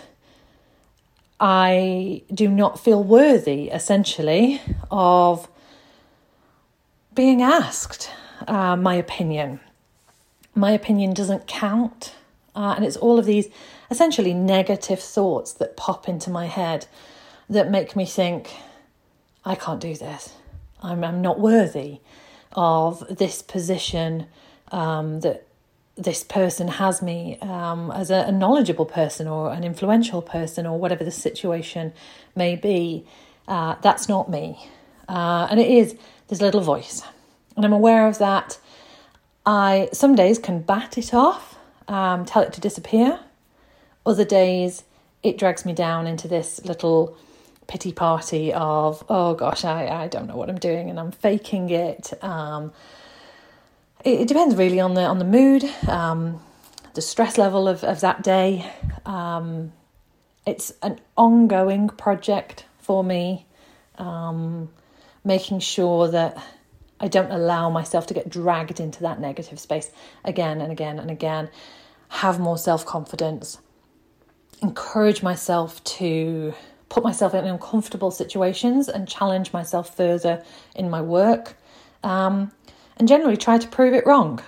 I do not feel worthy, essentially, of being asked uh, my opinion. My opinion doesn't count. Uh, and it's all of these essentially negative thoughts that pop into my head that make me think, I can't do this. I'm, I'm not worthy of this position um, that this person has me um, as a, a, knowledgeable person or an influential person or whatever the situation may be. Uh, that's not me. Uh, and it is this little voice. And I'm aware of that. I some days can bat it off, um, tell it to disappear. Other days, it drags me down into this little pity party of, oh gosh, I, I don't know what I'm doing and I'm faking it. Um, it, it, depends really on the on the mood, um, the stress level of, of that day. Um, it's an ongoing project for me, um, making sure that I don't allow myself to get dragged into that negative space again and again and again. Have more self confidence, encourage myself to put myself in uncomfortable situations and challenge myself further in my work, um, and generally try to prove it wrong.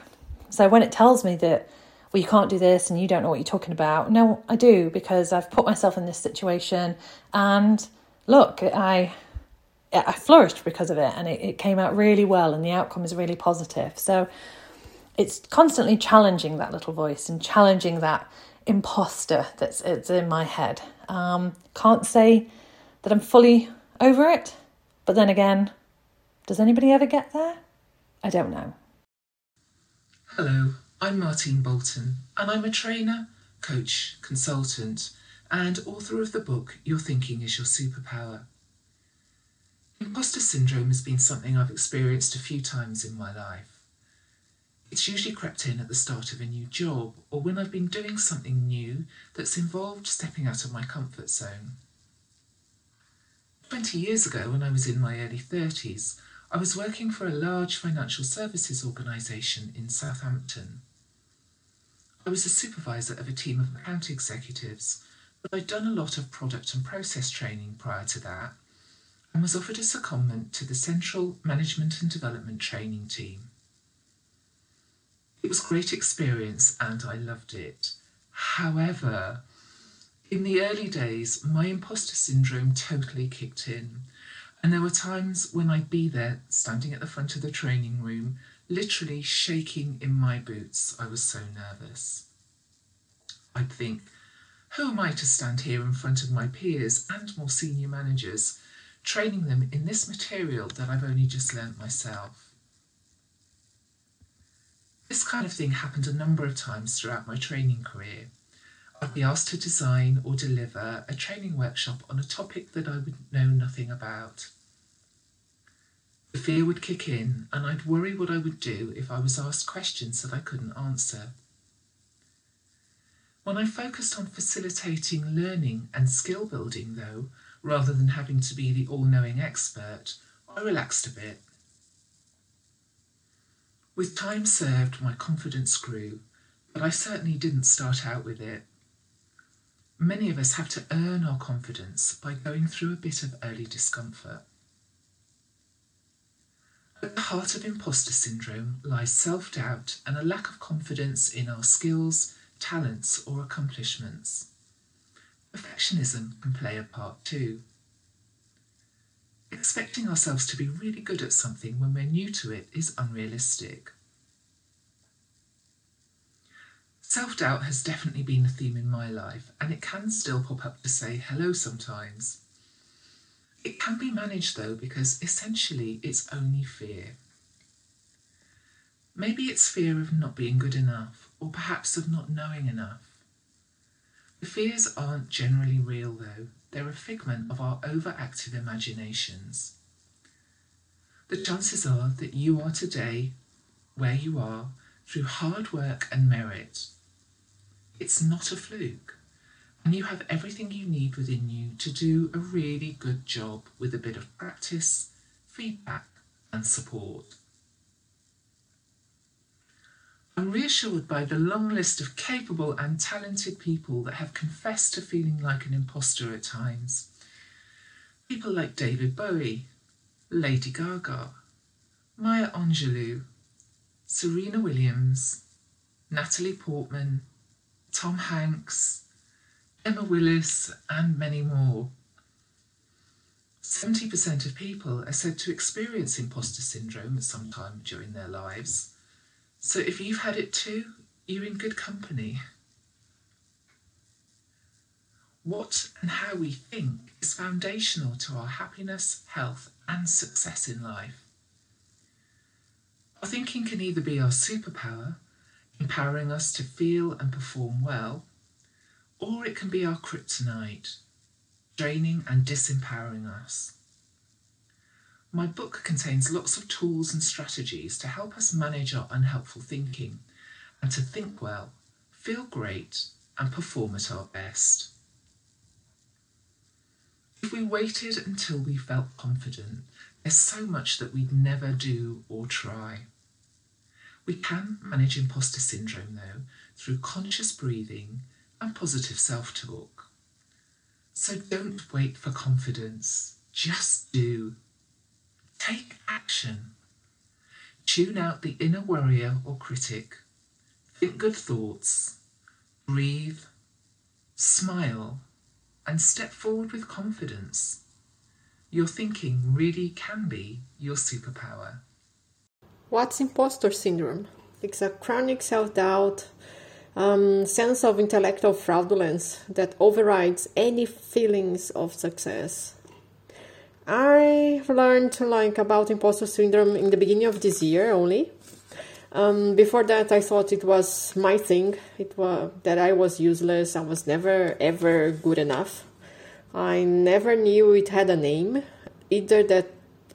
So when it tells me that, well, you can't do this and you don't know what you're talking about, no, I do because I've put myself in this situation and look, I. I flourished because of it and it, it came out really well and the outcome is really positive. So it's constantly challenging that little voice and challenging that imposter that's it's in my head. Um, can't say that I'm fully over it, but then again, does anybody ever get there? I don't know. Hello, I'm Martine Bolton, and I'm a trainer, coach, consultant, and author of the book Your Thinking is Your Superpower. Imposter syndrome has been something I've experienced a few times in my life. It's usually crept in at the start of a new job or when I've been doing something new that's involved stepping out of my comfort zone. 20 years ago, when I was in my early 30s, I was working for a large financial services organisation in Southampton. I was a supervisor of a team of account executives, but I'd done a lot of product and process training prior to that and was offered a secondment to the Central Management and Development Training Team. It was a great experience and I loved it. However, in the early days, my imposter syndrome totally kicked in. And there were times when I'd be there, standing at the front of the training room, literally shaking in my boots. I was so nervous. I'd think, who am I to stand here in front of my peers and more senior managers, training them in this material that I've only just learnt myself? This kind of thing happened a number of times throughout my training career. I'd be asked to design or deliver a training workshop on a topic that I would know nothing about. The fear would kick in, and I'd worry what I would do if I was asked questions that I couldn't answer. When I focused on facilitating learning and skill building, though, rather than having to be the all knowing expert, I relaxed a bit. With time served, my confidence grew, but I certainly didn't start out with it. Many of us have to earn our confidence by going through a bit of early discomfort. At the heart of imposter syndrome lies self doubt and a lack of confidence in our skills, talents, or accomplishments. Perfectionism can play a part too. Expecting ourselves to be really good at something when we're new to it is unrealistic. Self doubt has definitely been a theme in my life, and it can still pop up to say hello sometimes. It can be managed though, because essentially it's only fear. Maybe it's fear of not being good enough, or perhaps of not knowing enough. The fears aren't generally real though, they're a figment of our overactive imaginations. The chances are that you are today where you are through hard work and merit. It's not a fluke, and you have everything you need within you to do a really good job with a bit of practice, feedback, and support. I'm reassured by the long list of capable and talented people that have confessed to feeling like an imposter at times. People like David Bowie, Lady Gaga, Maya Angelou, Serena Williams, Natalie Portman, Tom Hanks, Emma Willis, and many more. 70% of people are said to experience imposter syndrome at some time during their lives. So if you've had it too, you're in good company. What and how we think is foundational to our happiness, health, and success in life. Our thinking can either be our superpower, empowering us to feel and perform well, or it can be our kryptonite, draining and disempowering us. My book contains lots of tools and strategies to help us manage our unhelpful thinking and to think well, feel great, and perform at our best. If we waited until we felt confident, there's so much that we'd never do or try. We can manage imposter syndrome, though, through conscious breathing and positive self talk. So don't wait for confidence, just do. Take action. Tune out the inner worrier or critic. Think good thoughts. Breathe. Smile and step forward with confidence. Your thinking really can be your superpower. What's imposter syndrome? It's a chronic self doubt, um, sense of intellectual fraudulence that overrides any feelings of success. I learned like about imposter syndrome in the beginning of this year only. Um, before that, I thought it was my thing. It was that I was useless. I was never ever good enough. I never knew it had a name. Either that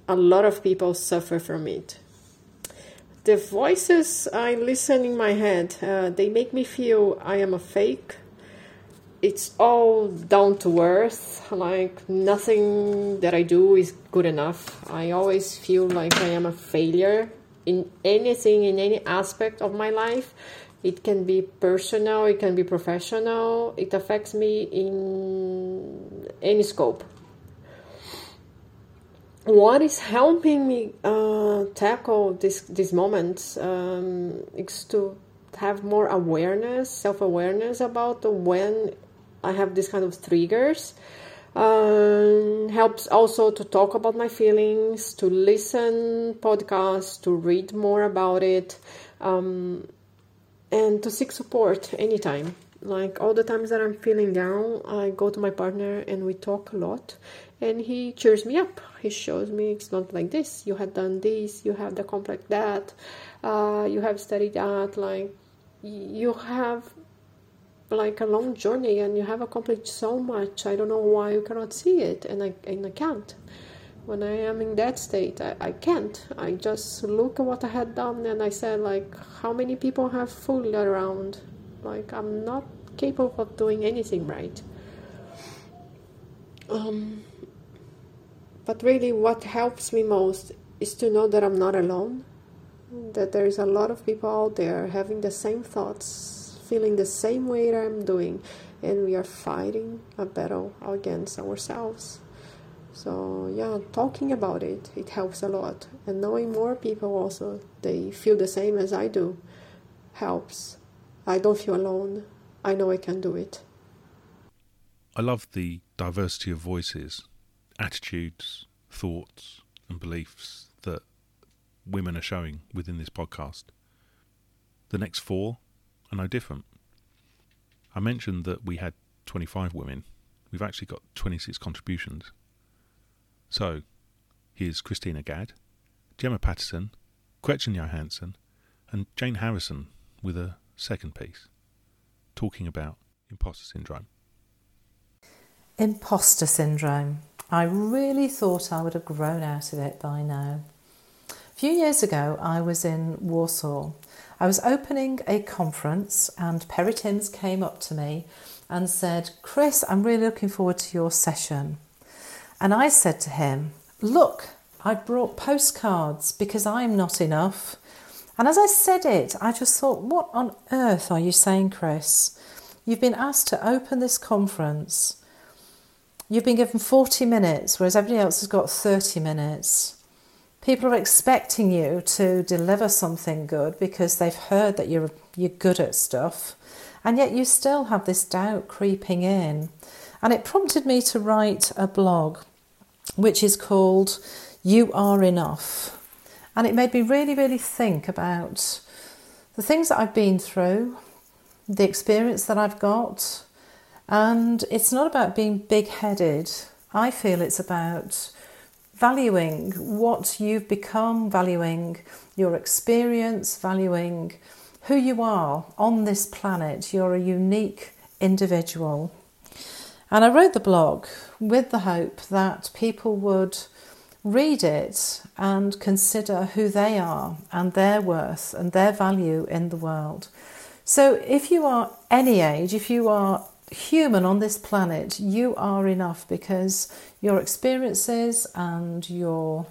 a lot of people suffer from it. The voices I listen in my head, uh, they make me feel I am a fake. It's all down to earth. Like nothing that I do is good enough. I always feel like I am a failure in anything in any aspect of my life it can be personal it can be professional it affects me in any scope what is helping me uh, tackle this these moments um, is to have more awareness self-awareness about when i have this kind of triggers um, helps also to talk about my feelings, to listen podcasts, to read more about it, um, and to seek support anytime. Like all the times that I'm feeling down, I go to my partner and we talk a lot, and he cheers me up. He shows me it's not like this. You have done this. You have the complex that. Uh, you have studied that. Like you have like a long journey and you have accomplished so much. I don't know why you cannot see it, and I and I can't. When I am in that state, I, I can't. I just look at what I had done and I said like, how many people have fooled around? Like I'm not capable of doing anything right. Um, but really, what helps me most is to know that I'm not alone. That there is a lot of people out there having the same thoughts, feeling the same way that I'm doing, and we are fighting a battle against ourselves. So yeah, talking about it it helps a lot, and knowing more people also they feel the same as I do helps. I don't feel alone. I know I can do it. I love the diversity of voices, attitudes, thoughts, and beliefs that women are showing within this podcast. The next four are no different. I mentioned that we had 25 women. We've actually got 26 contributions. So, here's Krystyna Gadd, Gemma Paterson, Gretchen Johanson, and Jayne Harrison with a second piece talking about imposter syndrome. Imposter syndrome. I really thought I would have grown out of it by now. A few years ago, I was in Warsaw I was opening a conference, and Perry Timms came up to me and said, Chris, I'm really looking forward to your session. And I said to him, Look, I brought postcards because I'm not enough. And as I said it, I just thought, What on earth are you saying, Chris? You've been asked to open this conference. You've been given 40 minutes, whereas everybody else has got 30 minutes. People are expecting you to deliver something good because they've heard that you're you're good at stuff, and yet you still have this doubt creeping in. And it prompted me to write a blog which is called You Are Enough. And it made me really, really think about the things that I've been through, the experience that I've got, And it's not about being big headed. I feel it's about valuing what you've become, valuing your experience, valuing who you are on this planet. You're a unique individual. And I wrote the blog with the hope that people would read it and consider who they are and their worth and their value in the world. So, if you are any age, if you are human on this planet, you are enough because your experiences and your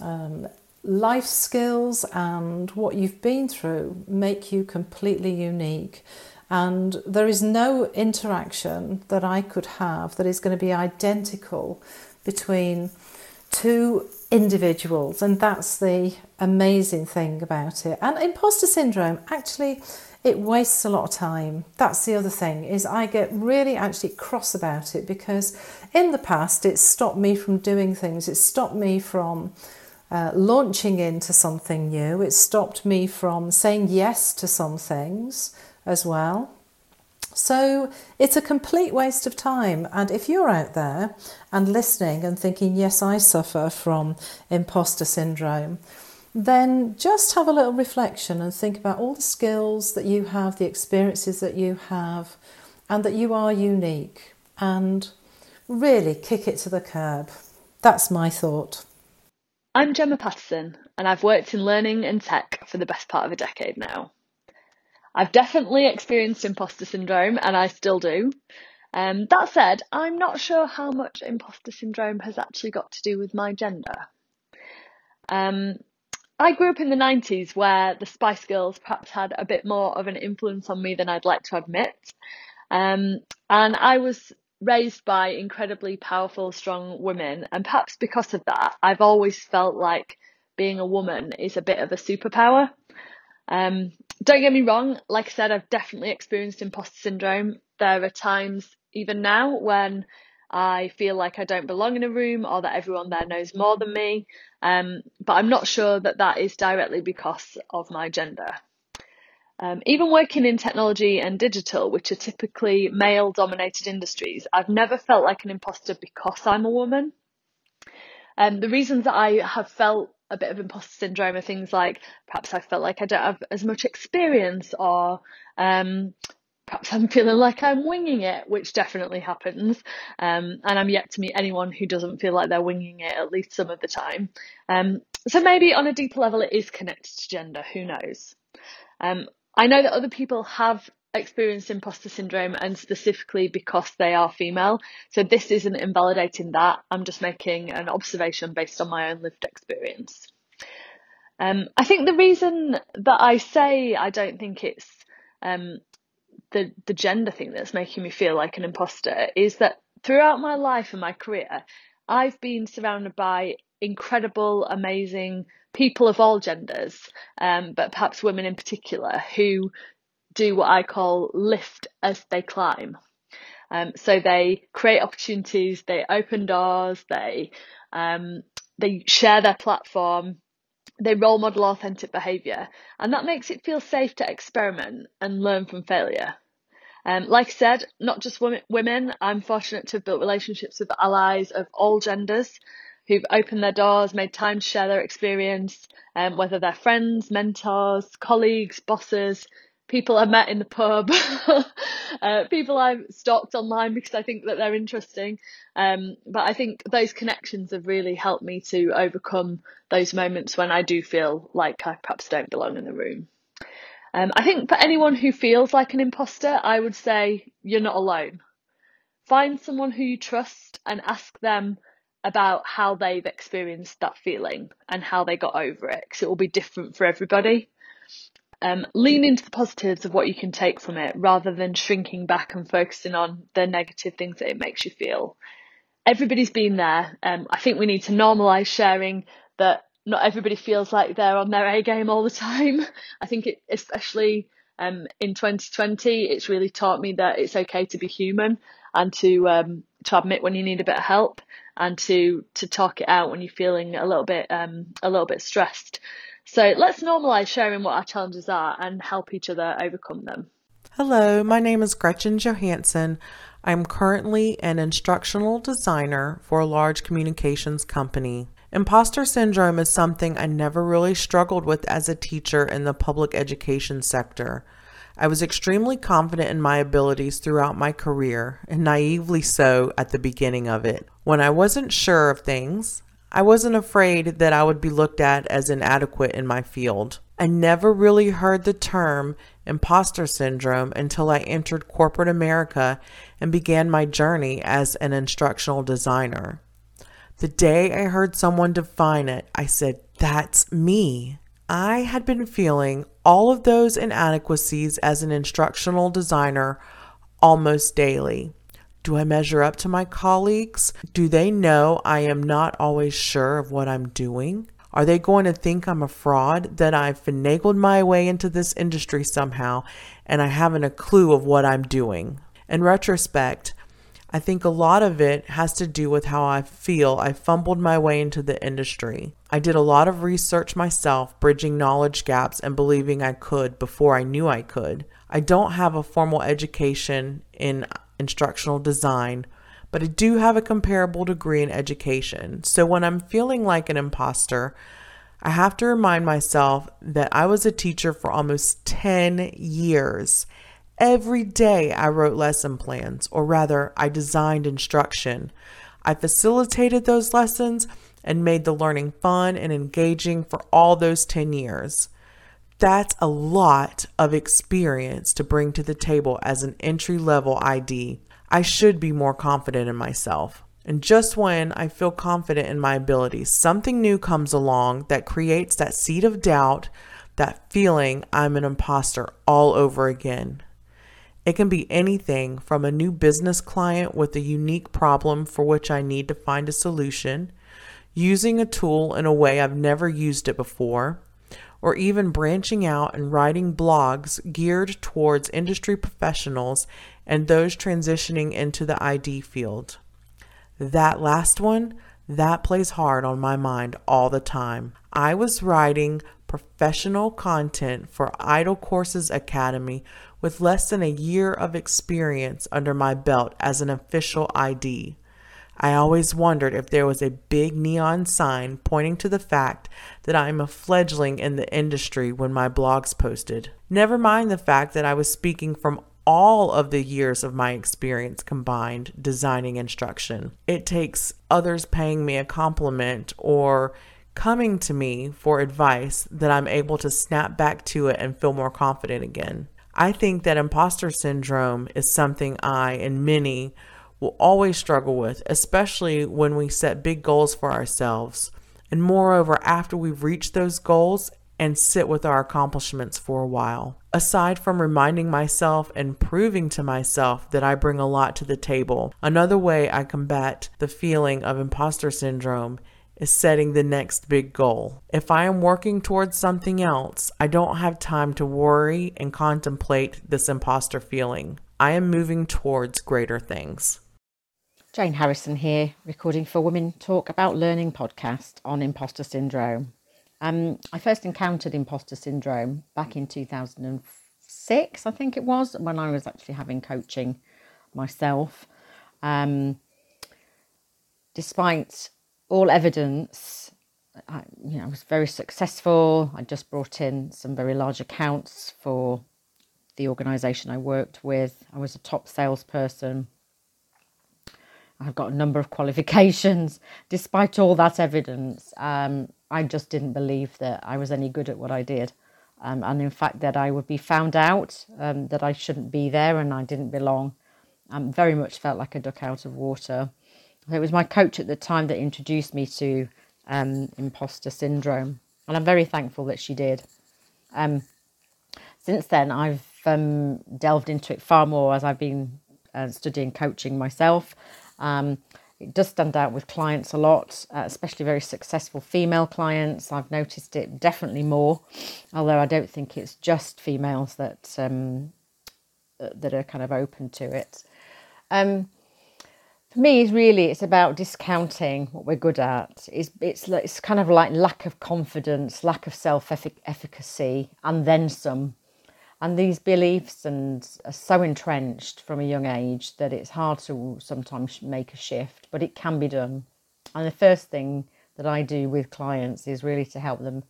um, life skills and what you've been through make you completely unique. And there is no interaction that I could have that is going to be identical between two individuals. And that's the amazing thing about it. And imposter syndrome actually it wastes a lot of time. That's the other thing is I get really actually cross about it because in the past it's stopped me from doing things. It's stopped me from uh, launching into something new. It stopped me from saying yes to some things as well. So it's a complete waste of time. And if you're out there and listening and thinking, yes, I suffer from imposter syndrome, then just have a little reflection and think about all the skills that you have, the experiences that you have, and that you are unique. And really kick it to the curb. That's my thought. I'm Gemma Paterson, and I've worked in learning and tech for the best part of a decade now. I've definitely experienced imposter syndrome, and I still do. Um, that said, I'm not sure how much imposter syndrome has actually got to do with my gender. Um, I grew up in the 90s where the Spice Girls perhaps had a bit more of an influence on me than I'd like to admit. Um, and I was raised by incredibly powerful, strong women. And perhaps because of that, I've always felt like being a woman is a bit of a superpower. Um, don't get me wrong, like I said, I've definitely experienced imposter syndrome. There are times, even now, when I feel like I don't belong in a room or that everyone there knows more than me. Um, but I'm not sure that that is directly because of my gender. Um, even working in technology and digital, which are typically male dominated industries, I've never felt like an imposter because I'm a woman. Um, the reasons that I have felt a bit of imposter syndrome are things like perhaps I felt like I don't have as much experience or um, perhaps I'm feeling like I'm winging it, which definitely happens. Um, and I'm yet to meet anyone who doesn't feel like they're winging it at least some of the time. Um, so maybe on a deeper level, it is connected to gender. Who knows? Um, I know that other people have experienced imposter syndrome and specifically because they are female. So this isn't invalidating that. I'm just making an observation based on my own lived experience. Um, I think the reason that I say I don't think it's um, the the gender thing that's making me feel like an imposter is that throughout my life and my career, I've been surrounded by incredible, amazing people of all genders, um, but perhaps women in particular, who do what I call lift as they climb. Um, so they create opportunities, they open doors, they um, they share their platform, they role model authentic behaviour, and that makes it feel safe to experiment and learn from failure. Um, like I said, not just women, I'm fortunate to have built relationships with allies of all genders who've opened their doors, made time to share their experience, um, whether they're friends, mentors, colleagues, bosses, people I met in the pub, *laughs* uh, people I've stalked online because I think that they're interesting. Um, but I think those connections have really helped me to overcome those moments when I do feel like I perhaps don't belong in the room. Um, I think for anyone who feels like an imposter, I would say you're not alone. Find someone who you trust and ask them about how they've experienced that feeling and how they got over it, because it will be different for everybody. Um, lean into the positives of what you can take from it rather than shrinking back and focusing on the negative things that it makes you feel. Everybody's been there. Um, I think we need to normalise sharing that not everybody feels like they're on their A game all the time. *laughs* I think it, especially um, in 2020, it's really taught me that it's okay to be human and to um, to admit when you need a bit of help and to to talk it out when you're feeling a little bit um, a little bit stressed. So let's normalise sharing what our challenges are and help each other overcome them. Hello, my name is Gretchen Johanson. I'm currently an instructional designer for a large communications company. Imposter syndrome is something I never really struggled with as a teacher in the public education sector. I was extremely confident in my abilities throughout my career, and naively so at the beginning of it. When I wasn't sure of things, I wasn't afraid that I would be looked at as inadequate in my field. I never really heard the term imposter syndrome until I entered corporate America and began my journey as an instructional designer. The day I heard someone define it, I said, That's me. I had been feeling all of those inadequacies as an instructional designer almost daily. Do I measure up to my colleagues? Do they know I am not always sure of what I'm doing? Are they going to think I'm a fraud, that I've finagled my way into this industry somehow and I haven't a clue of what I'm doing? In retrospect, I think a lot of it has to do with how I feel I fumbled my way into the industry. I did a lot of research myself, bridging knowledge gaps and believing I could before I knew I could. I don't have a formal education in instructional design, but I do have a comparable degree in education. So when I'm feeling like an imposter, I have to remind myself that I was a teacher for almost 10 years Every day I wrote lesson plans, or rather, I designed instruction. I facilitated those lessons and made the learning fun and engaging for all those 10 years. That's a lot of experience to bring to the table as an entry level ID. I should be more confident in myself. And just when I feel confident in my abilities, something new comes along that creates that seed of doubt, that feeling I'm an imposter all over again. It can be anything from a new business client with a unique problem for which I need to find a solution, using a tool in a way I've never used it before, or even branching out and writing blogs geared towards industry professionals and those transitioning into the ID field. That last one, that plays hard on my mind all the time. I was writing professional content for IDOL Courses Academy with less than a year of experience under my belt as an official ID. I always wondered if there was a big neon sign pointing to the fact that I am a fledgling in the industry when my blogs posted. Never mind the fact that I was speaking from all of the years of my experience combined designing instruction. It takes others paying me a compliment or coming to me for advice that I'm able to snap back to it and feel more confident again. I think that imposter syndrome is something I and many will always struggle with, especially when we set big goals for ourselves. And moreover, after we've reached those goals and sit with our accomplishments for a while. Aside from reminding myself and proving to myself that I bring a lot to the table, another way I combat the feeling of imposter syndrome is setting the next big goal. If I am working towards something else, I don't have time to worry and contemplate this imposter feeling. I am moving towards greater things. Jayne Harrison here, recording for Women Talk About Learning podcast on imposter syndrome. Um, I first encountered imposter syndrome back in 2006, I think it was, when I was actually having coaching myself. Um, despite all evidence. I, you know, I was very successful. I just brought in some very large accounts for the organisation I worked with. I was a top salesperson. I've got a number of *laughs* qualifications. Despite all that evidence, um, I just didn't believe that I was any good at what I did. Um, and in fact, that I would be found out, um, that I shouldn't be there and I didn't belong. I um, very much felt like a duck out of water. It was my coach at the time that introduced me to um, imposter syndrome, and I'm very thankful that she did. Um, since then, I've um, delved into it far more as I've been uh, studying coaching myself. Um, it does stand out with clients a lot, uh, especially very successful female clients. I've noticed it definitely more, although I don't think it's just females that um, that are kind of open to it. Um, for me, really, it's about discounting what we're good at. It's it's it's kind of like lack of confidence, lack of self efficacy, and then some. And these beliefs and are so entrenched from a young age that it's hard to sometimes make a shift, but it can be done. And the first thing that I do with clients is really to help them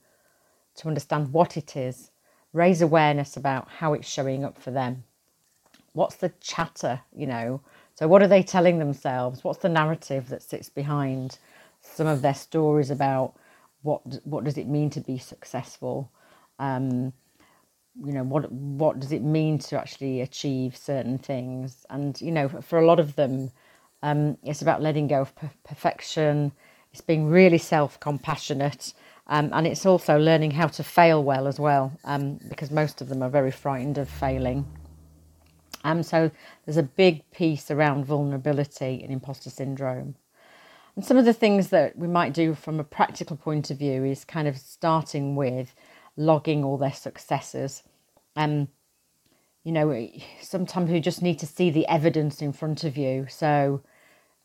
to understand what it is, raise awareness about how it's showing up for them. What's the chatter, you know? So, what are they telling themselves? What's the narrative that sits behind some of their stories about what what does it mean to be successful? Um, you know what what does it mean to actually achieve certain things and you know for a lot of them um, it's about letting go of per- perfection it's being really self-compassionate um, and it's also learning how to fail well as well um, because most of them are very frightened of failing um, so there's a big piece around vulnerability and imposter syndrome and some of the things that we might do from a practical point of view is kind of starting with logging all their successes. Um, you know, sometimes you just need to see the evidence in front of you. So,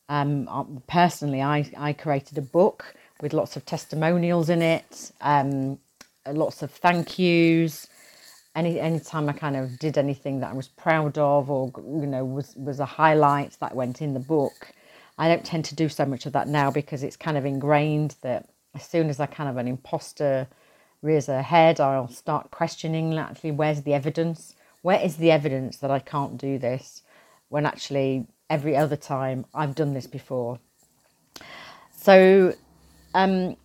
um, uh, personally, I, I created a book with lots of testimonials in it, um, lots of thank yous. Any anytime I kind of did anything that I was proud of, or you know, was was a highlight that went in the book. I don't tend to do so much of that now because it's kind of ingrained that as soon as I kind of an imposter rears her head, I'll start questioning actually where's the evidence? Where is the evidence that I can't do this when actually every other time I've done this before? So, um,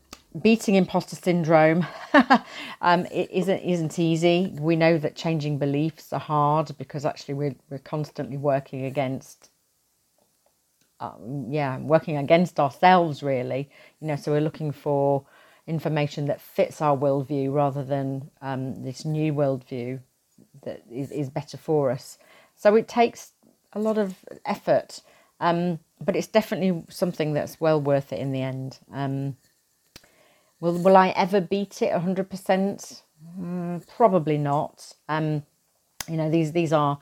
beating imposter syndrome *laughs* um, it isn't isn't easy. We know that changing beliefs are hard because actually we're we're constantly working against. Um, yeah, working against ourselves, really. You know, so we're looking for information that fits our worldview rather than um, this new worldview that is, is better for us. So it takes a lot of effort, um, but it's definitely something that's well worth it in the end. Um, will Will I ever beat it hundred percent? Mm, probably not. Um, you know these these are,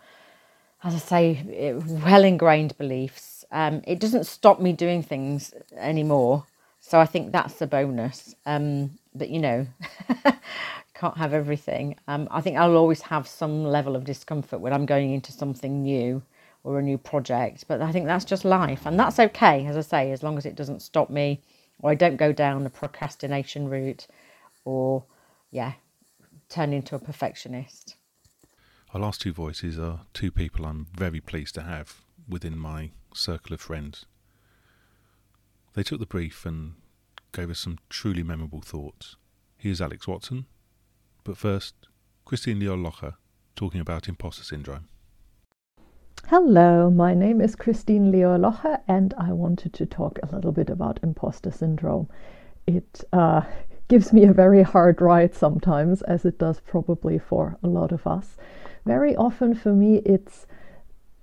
as I say, well ingrained beliefs. Um, it doesn't stop me doing things anymore. So I think that's a bonus. Um, but you know, *laughs* can't have everything. Um, I think I'll always have some level of discomfort when I'm going into something new or a new project. But I think that's just life, and that's okay, as I say, as long as it doesn't stop me or I don't go down the procrastination route or, yeah, turn into a perfectionist. Our last two voices are two people I'm very pleased to have within my circle of friends. They took the brief and gave us some truly memorable thoughts. Here's Alex Watson, but first, Christine Lior Locher talking about imposter syndrome. Hello, my name is Christine Lior Locher, and I wanted to talk a little bit about imposter syndrome. It uh, gives me a very hard ride sometimes, as it does probably for a lot of us. Very often for me, it's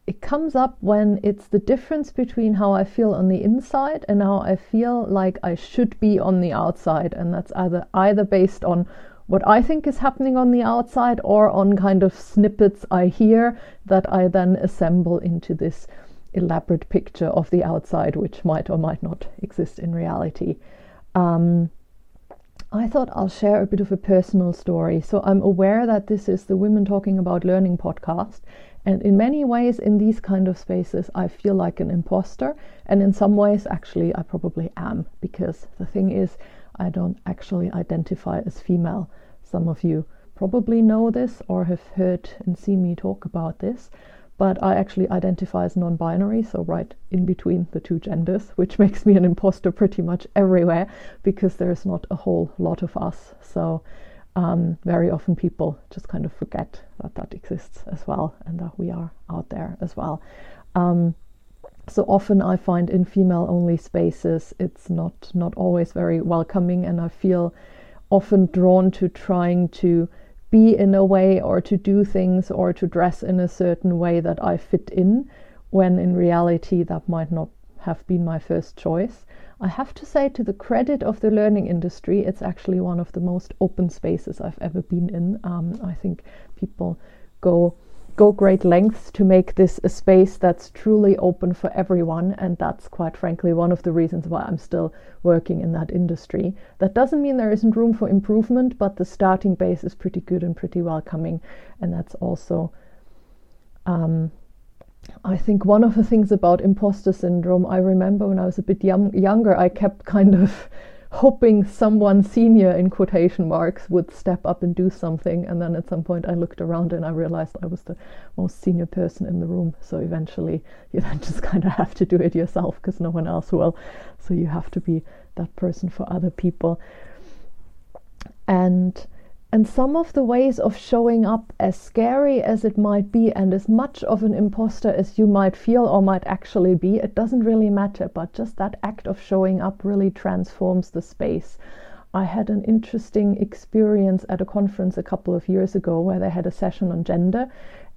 it comes up when it's the difference between how I feel on the inside and how I feel like I should be on the outside. And that's either either based on what I think is happening on the outside or on kind of snippets I hear that I then assemble into this elaborate picture of the outside, which might or might not exist in reality. Um, I thought I'll share a bit of a personal story. So I'm aware that this is the Women Talking About Learning podcast, and in many ways, in these kind of spaces, I feel like an imposter. And in some ways, actually, I probably am, because the thing is, I don't actually identify as female. Some of you probably know this or have heard and seen me talk about this. But I actually identify as non binary, so right in between the two genders, *laughs* which makes me an imposter pretty much everywhere because there's not a whole lot of us. So um, very often people just kind of forget that that exists as well and that we are out there as well. Um, so often I find in female only spaces it's not not always very welcoming and I feel often drawn to trying to be in a way or to do things or to dress in a certain way that I fit in when in reality that might not have been my first choice. I have to say, to the credit of the learning industry, it's actually one of the most open spaces I've ever been in. Um, I think people go go great lengths to make this a space that's truly open for everyone. And that's quite frankly one of the reasons why I'm still working in that industry. That doesn't mean there isn't room for improvement, but the starting base is pretty good and pretty welcoming. And that's also, um, I think, one of the things about imposter syndrome. I remember when I was a bit young, younger, I kept kind of hoping someone senior in quotation marks would step up and do something. And then at some point I looked around and I realized I was the most senior person in the room. So eventually *laughs* you then just kind of have to do it yourself because no one else will. So you have to be that person for other people. And and some of the ways of showing up, as scary as it might be, and as much of an imposter as you might feel or might actually be, it doesn't really matter. But just that act of showing up really transforms the space. I had an interesting experience at a conference a couple of years ago where they had a session on gender,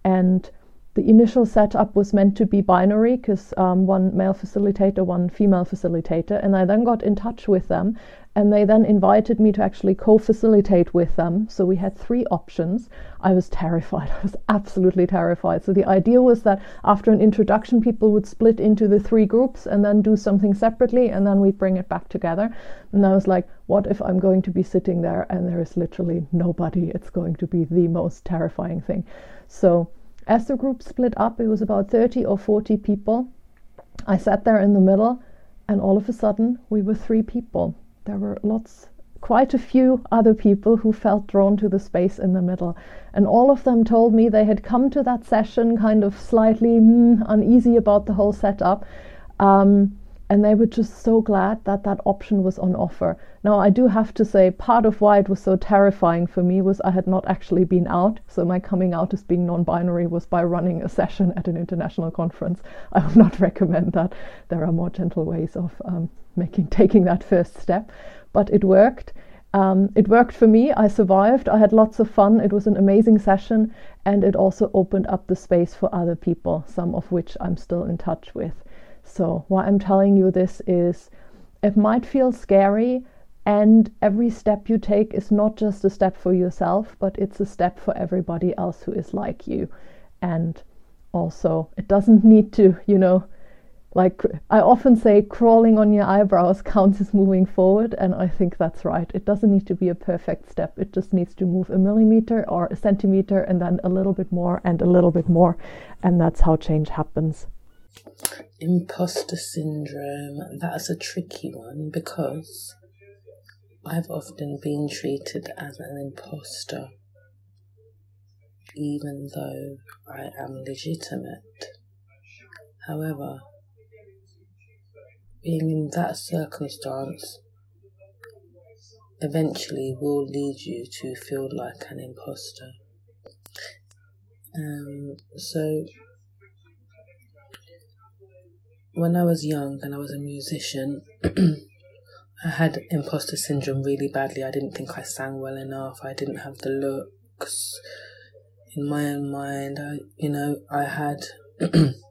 and the initial setup was meant to be binary because um, one male facilitator, one female facilitator, and I then got in touch with them and they then invited me to actually co facilitate with them. So we had three options. I was terrified. *laughs* I was absolutely terrified. So the idea was that after an introduction, people would split into the three groups and then do something separately, and then we'd bring it back together. And I was like, what if I'm going to be sitting there and there is literally nobody? It's going to be the most terrifying thing. So as the group split up, it was about 30 or 40 people. I sat there in the middle, and all of a sudden, we were three people there were lots quite a few other people who felt drawn to the space in the middle. And all of them told me they had come to that session kind of slightly mm, uneasy about the whole setup. Um, and they were just so glad that that option was on offer. Now, I do have to say, part of why it was so terrifying for me was I had not actually been out. So, my coming out as being non binary was by running a session at an international conference. I would not *laughs* recommend that. There are more gentle ways of um, making *laughs* taking that first step, but it worked. Um, it worked for me. I survived. I had lots of fun. It was an amazing session, and it also opened up the space for other people, some of which I'm still in touch with. So, why I'm telling you this is it might feel scary, and every step you take is not just a step for yourself, but it's a step for everybody else who is like you. And also, it doesn't need to, you know, like I often say, crawling on your eyebrows counts as moving forward, and I think that's right. It doesn't need to be a perfect step, it just needs to move a millimeter or a centimeter, and then a little bit more and a little bit more, and that's how change happens. Imposter syndrome, that's a tricky one because I've often been treated as an imposter, even though I am legitimate. However, being in that circumstance eventually will lead you to feel like an imposter. Um, so, when I was young and I was a musician, *clears throat* I had imposter syndrome really badly. I didn't think I sang well enough. I didn't have the looks. In my own mind, I, you know, I had *clears throat*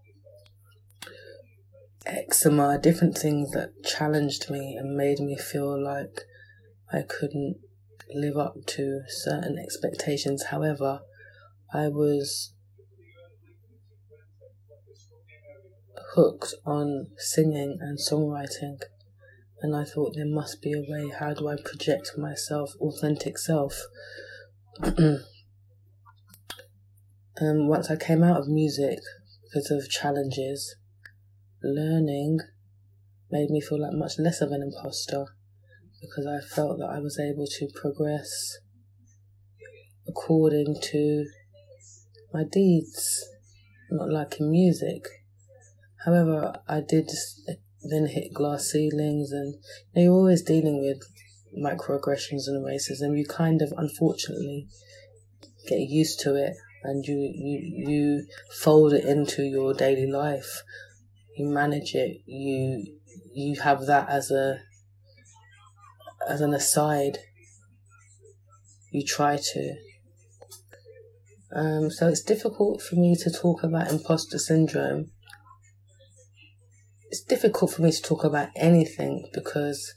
eczema, different things that challenged me and made me feel like I couldn't live up to certain expectations. However, I was hooked on singing and songwriting, and I thought there must be a way. How do I project myself, authentic self? *clears throat* um, once I came out of music because of challenges, learning made me feel like much less of an imposter because I felt that I was able to progress according to my deeds, not like in music. However, I did then hit glass ceilings, and you you're always dealing with microaggressions and racism. You kind of, unfortunately, get used to it, and you you you fold it into your daily life you manage it, you you have that as a as an aside. You try to. Um, so it's difficult for me to talk about imposter syndrome. It's difficult for me to talk about anything because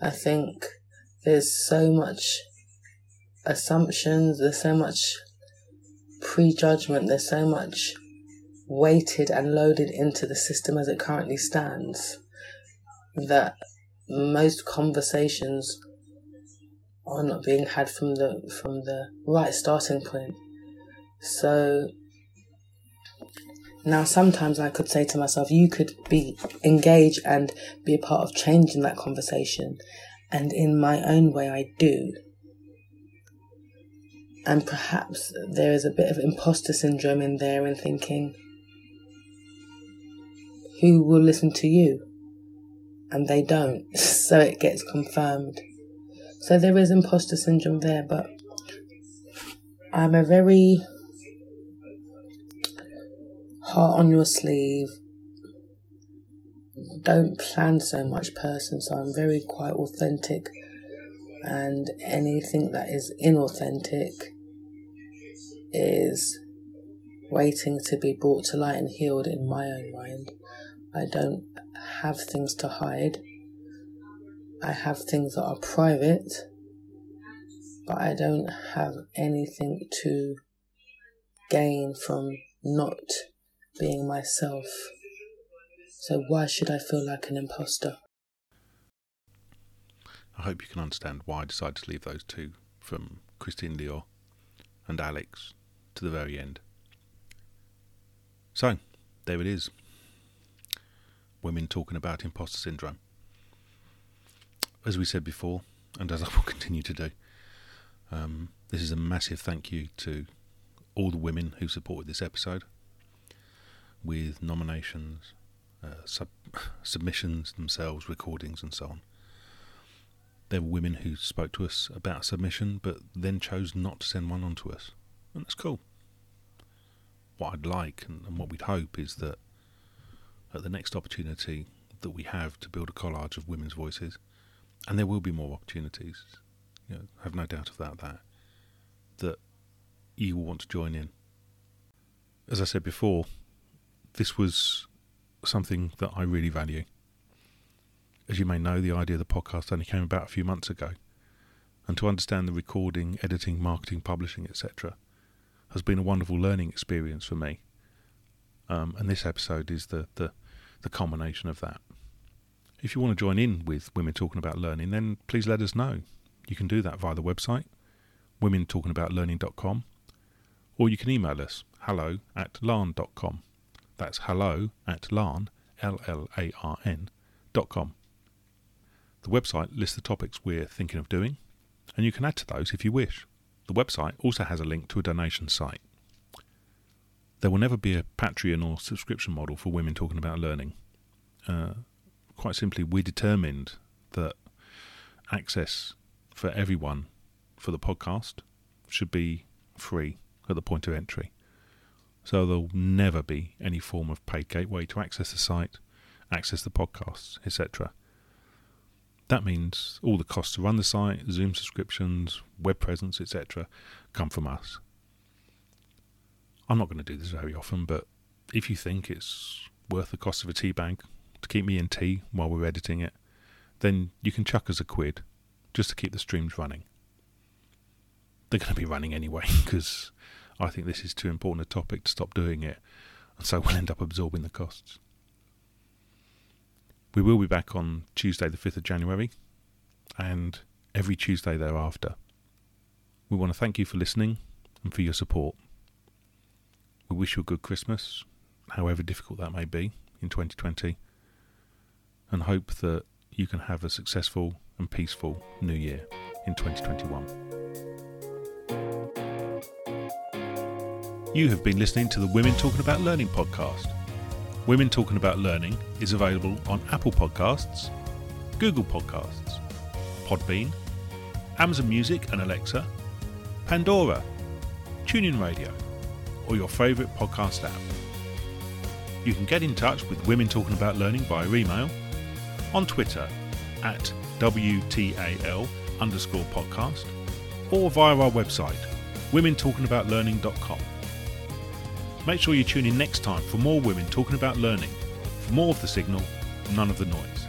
I think there's so much assumptions, there's so much prejudgment, there's so much weighted and loaded into the system as it currently stands that most conversations are not being had from the from the right starting point. So now sometimes I could say to myself, you could be engaged and be a part of changing that conversation. And in my own way I do. And perhaps there is a bit of imposter syndrome in there and thinking, who will listen to you? And they don't. *laughs* So it gets confirmed. So there is imposter syndrome there, but I'm a very heart on your sleeve, don't plan so much person, so I'm very quite authentic, and anything that is inauthentic is waiting to be brought to light and healed in my own mind. I don't have things to hide. I have things that are private, but I don't have anything to gain from not being myself. So why should I feel like an imposter? I hope you can understand why I decided to leave those two from Christine Lior and Alex to the very end. So, there it is. Women talking about imposter syndrome. As we said before, and as I will *laughs* continue to do, um, this is a massive thank you to all the women who supported this episode with nominations, uh, sub- *laughs* submissions themselves, recordings, and so on. There were women who spoke to us about a submission, but then chose not to send one on to us, and that's cool. What I'd like and, and what we'd hope is that at the next opportunity that we have to build a collage of women's voices, and there will be more opportunities, you know, have no doubt about that, that you will want to join in. As I said before, this was something that I really value. As you may know, the idea of the podcast only came about a few months ago, and to understand the recording, editing, marketing, publishing, etc., has been a wonderful learning experience for me. Um, and this episode is the, the, the of that. If you want to join in with Women Talking About Learning, then please let us know. You can do that via the website, womentalkingaboutlearning.com, or you can email us, hello at larn.com. That's hello at larn. The website lists the topics we're thinking of doing, and you can add to those if you wish. The website also has a link to a donation site. There will never be a Patreon or subscription model for women talking about learning. Uh, quite simply, we determined that access for everyone for the podcast should be free at the point of entry so there'll never be any form of paid gateway to access the site, access the podcasts, etc. That means all the costs to run the site, Zoom subscriptions, web presence, etc., come from us. I'm not going to do this very often, but if you think it's worth the cost of a tea bag to keep me in tea while we're editing it, then you can chuck us a quid just to keep the streams running. They're going to be running anyway *laughs* because I think this is too important a topic to stop doing it, and so *laughs* we'll end up absorbing the costs. We will be back on Tuesday, the 5th of January, and every Tuesday thereafter. We want to thank you for listening and for your support. We wish you a good Christmas, however difficult that may be in 2020, and hope that you can have a successful and peaceful new year in 2021. You have been listening to the Women Talking About Learning podcast. Women Talking About Learning is available on Apple Podcasts, Google Podcasts, Podbean, Amazon Music and Alexa, Pandora, TuneIn Radio, or your favourite podcast app. You can get in touch with Women Talking About Learning via email, on Twitter at WTAL underscore podcast, or via our website, womentalkingaboutlearning.com. Make sure you tune in next time for more women talking about learning, for more of the signal, none of the noise.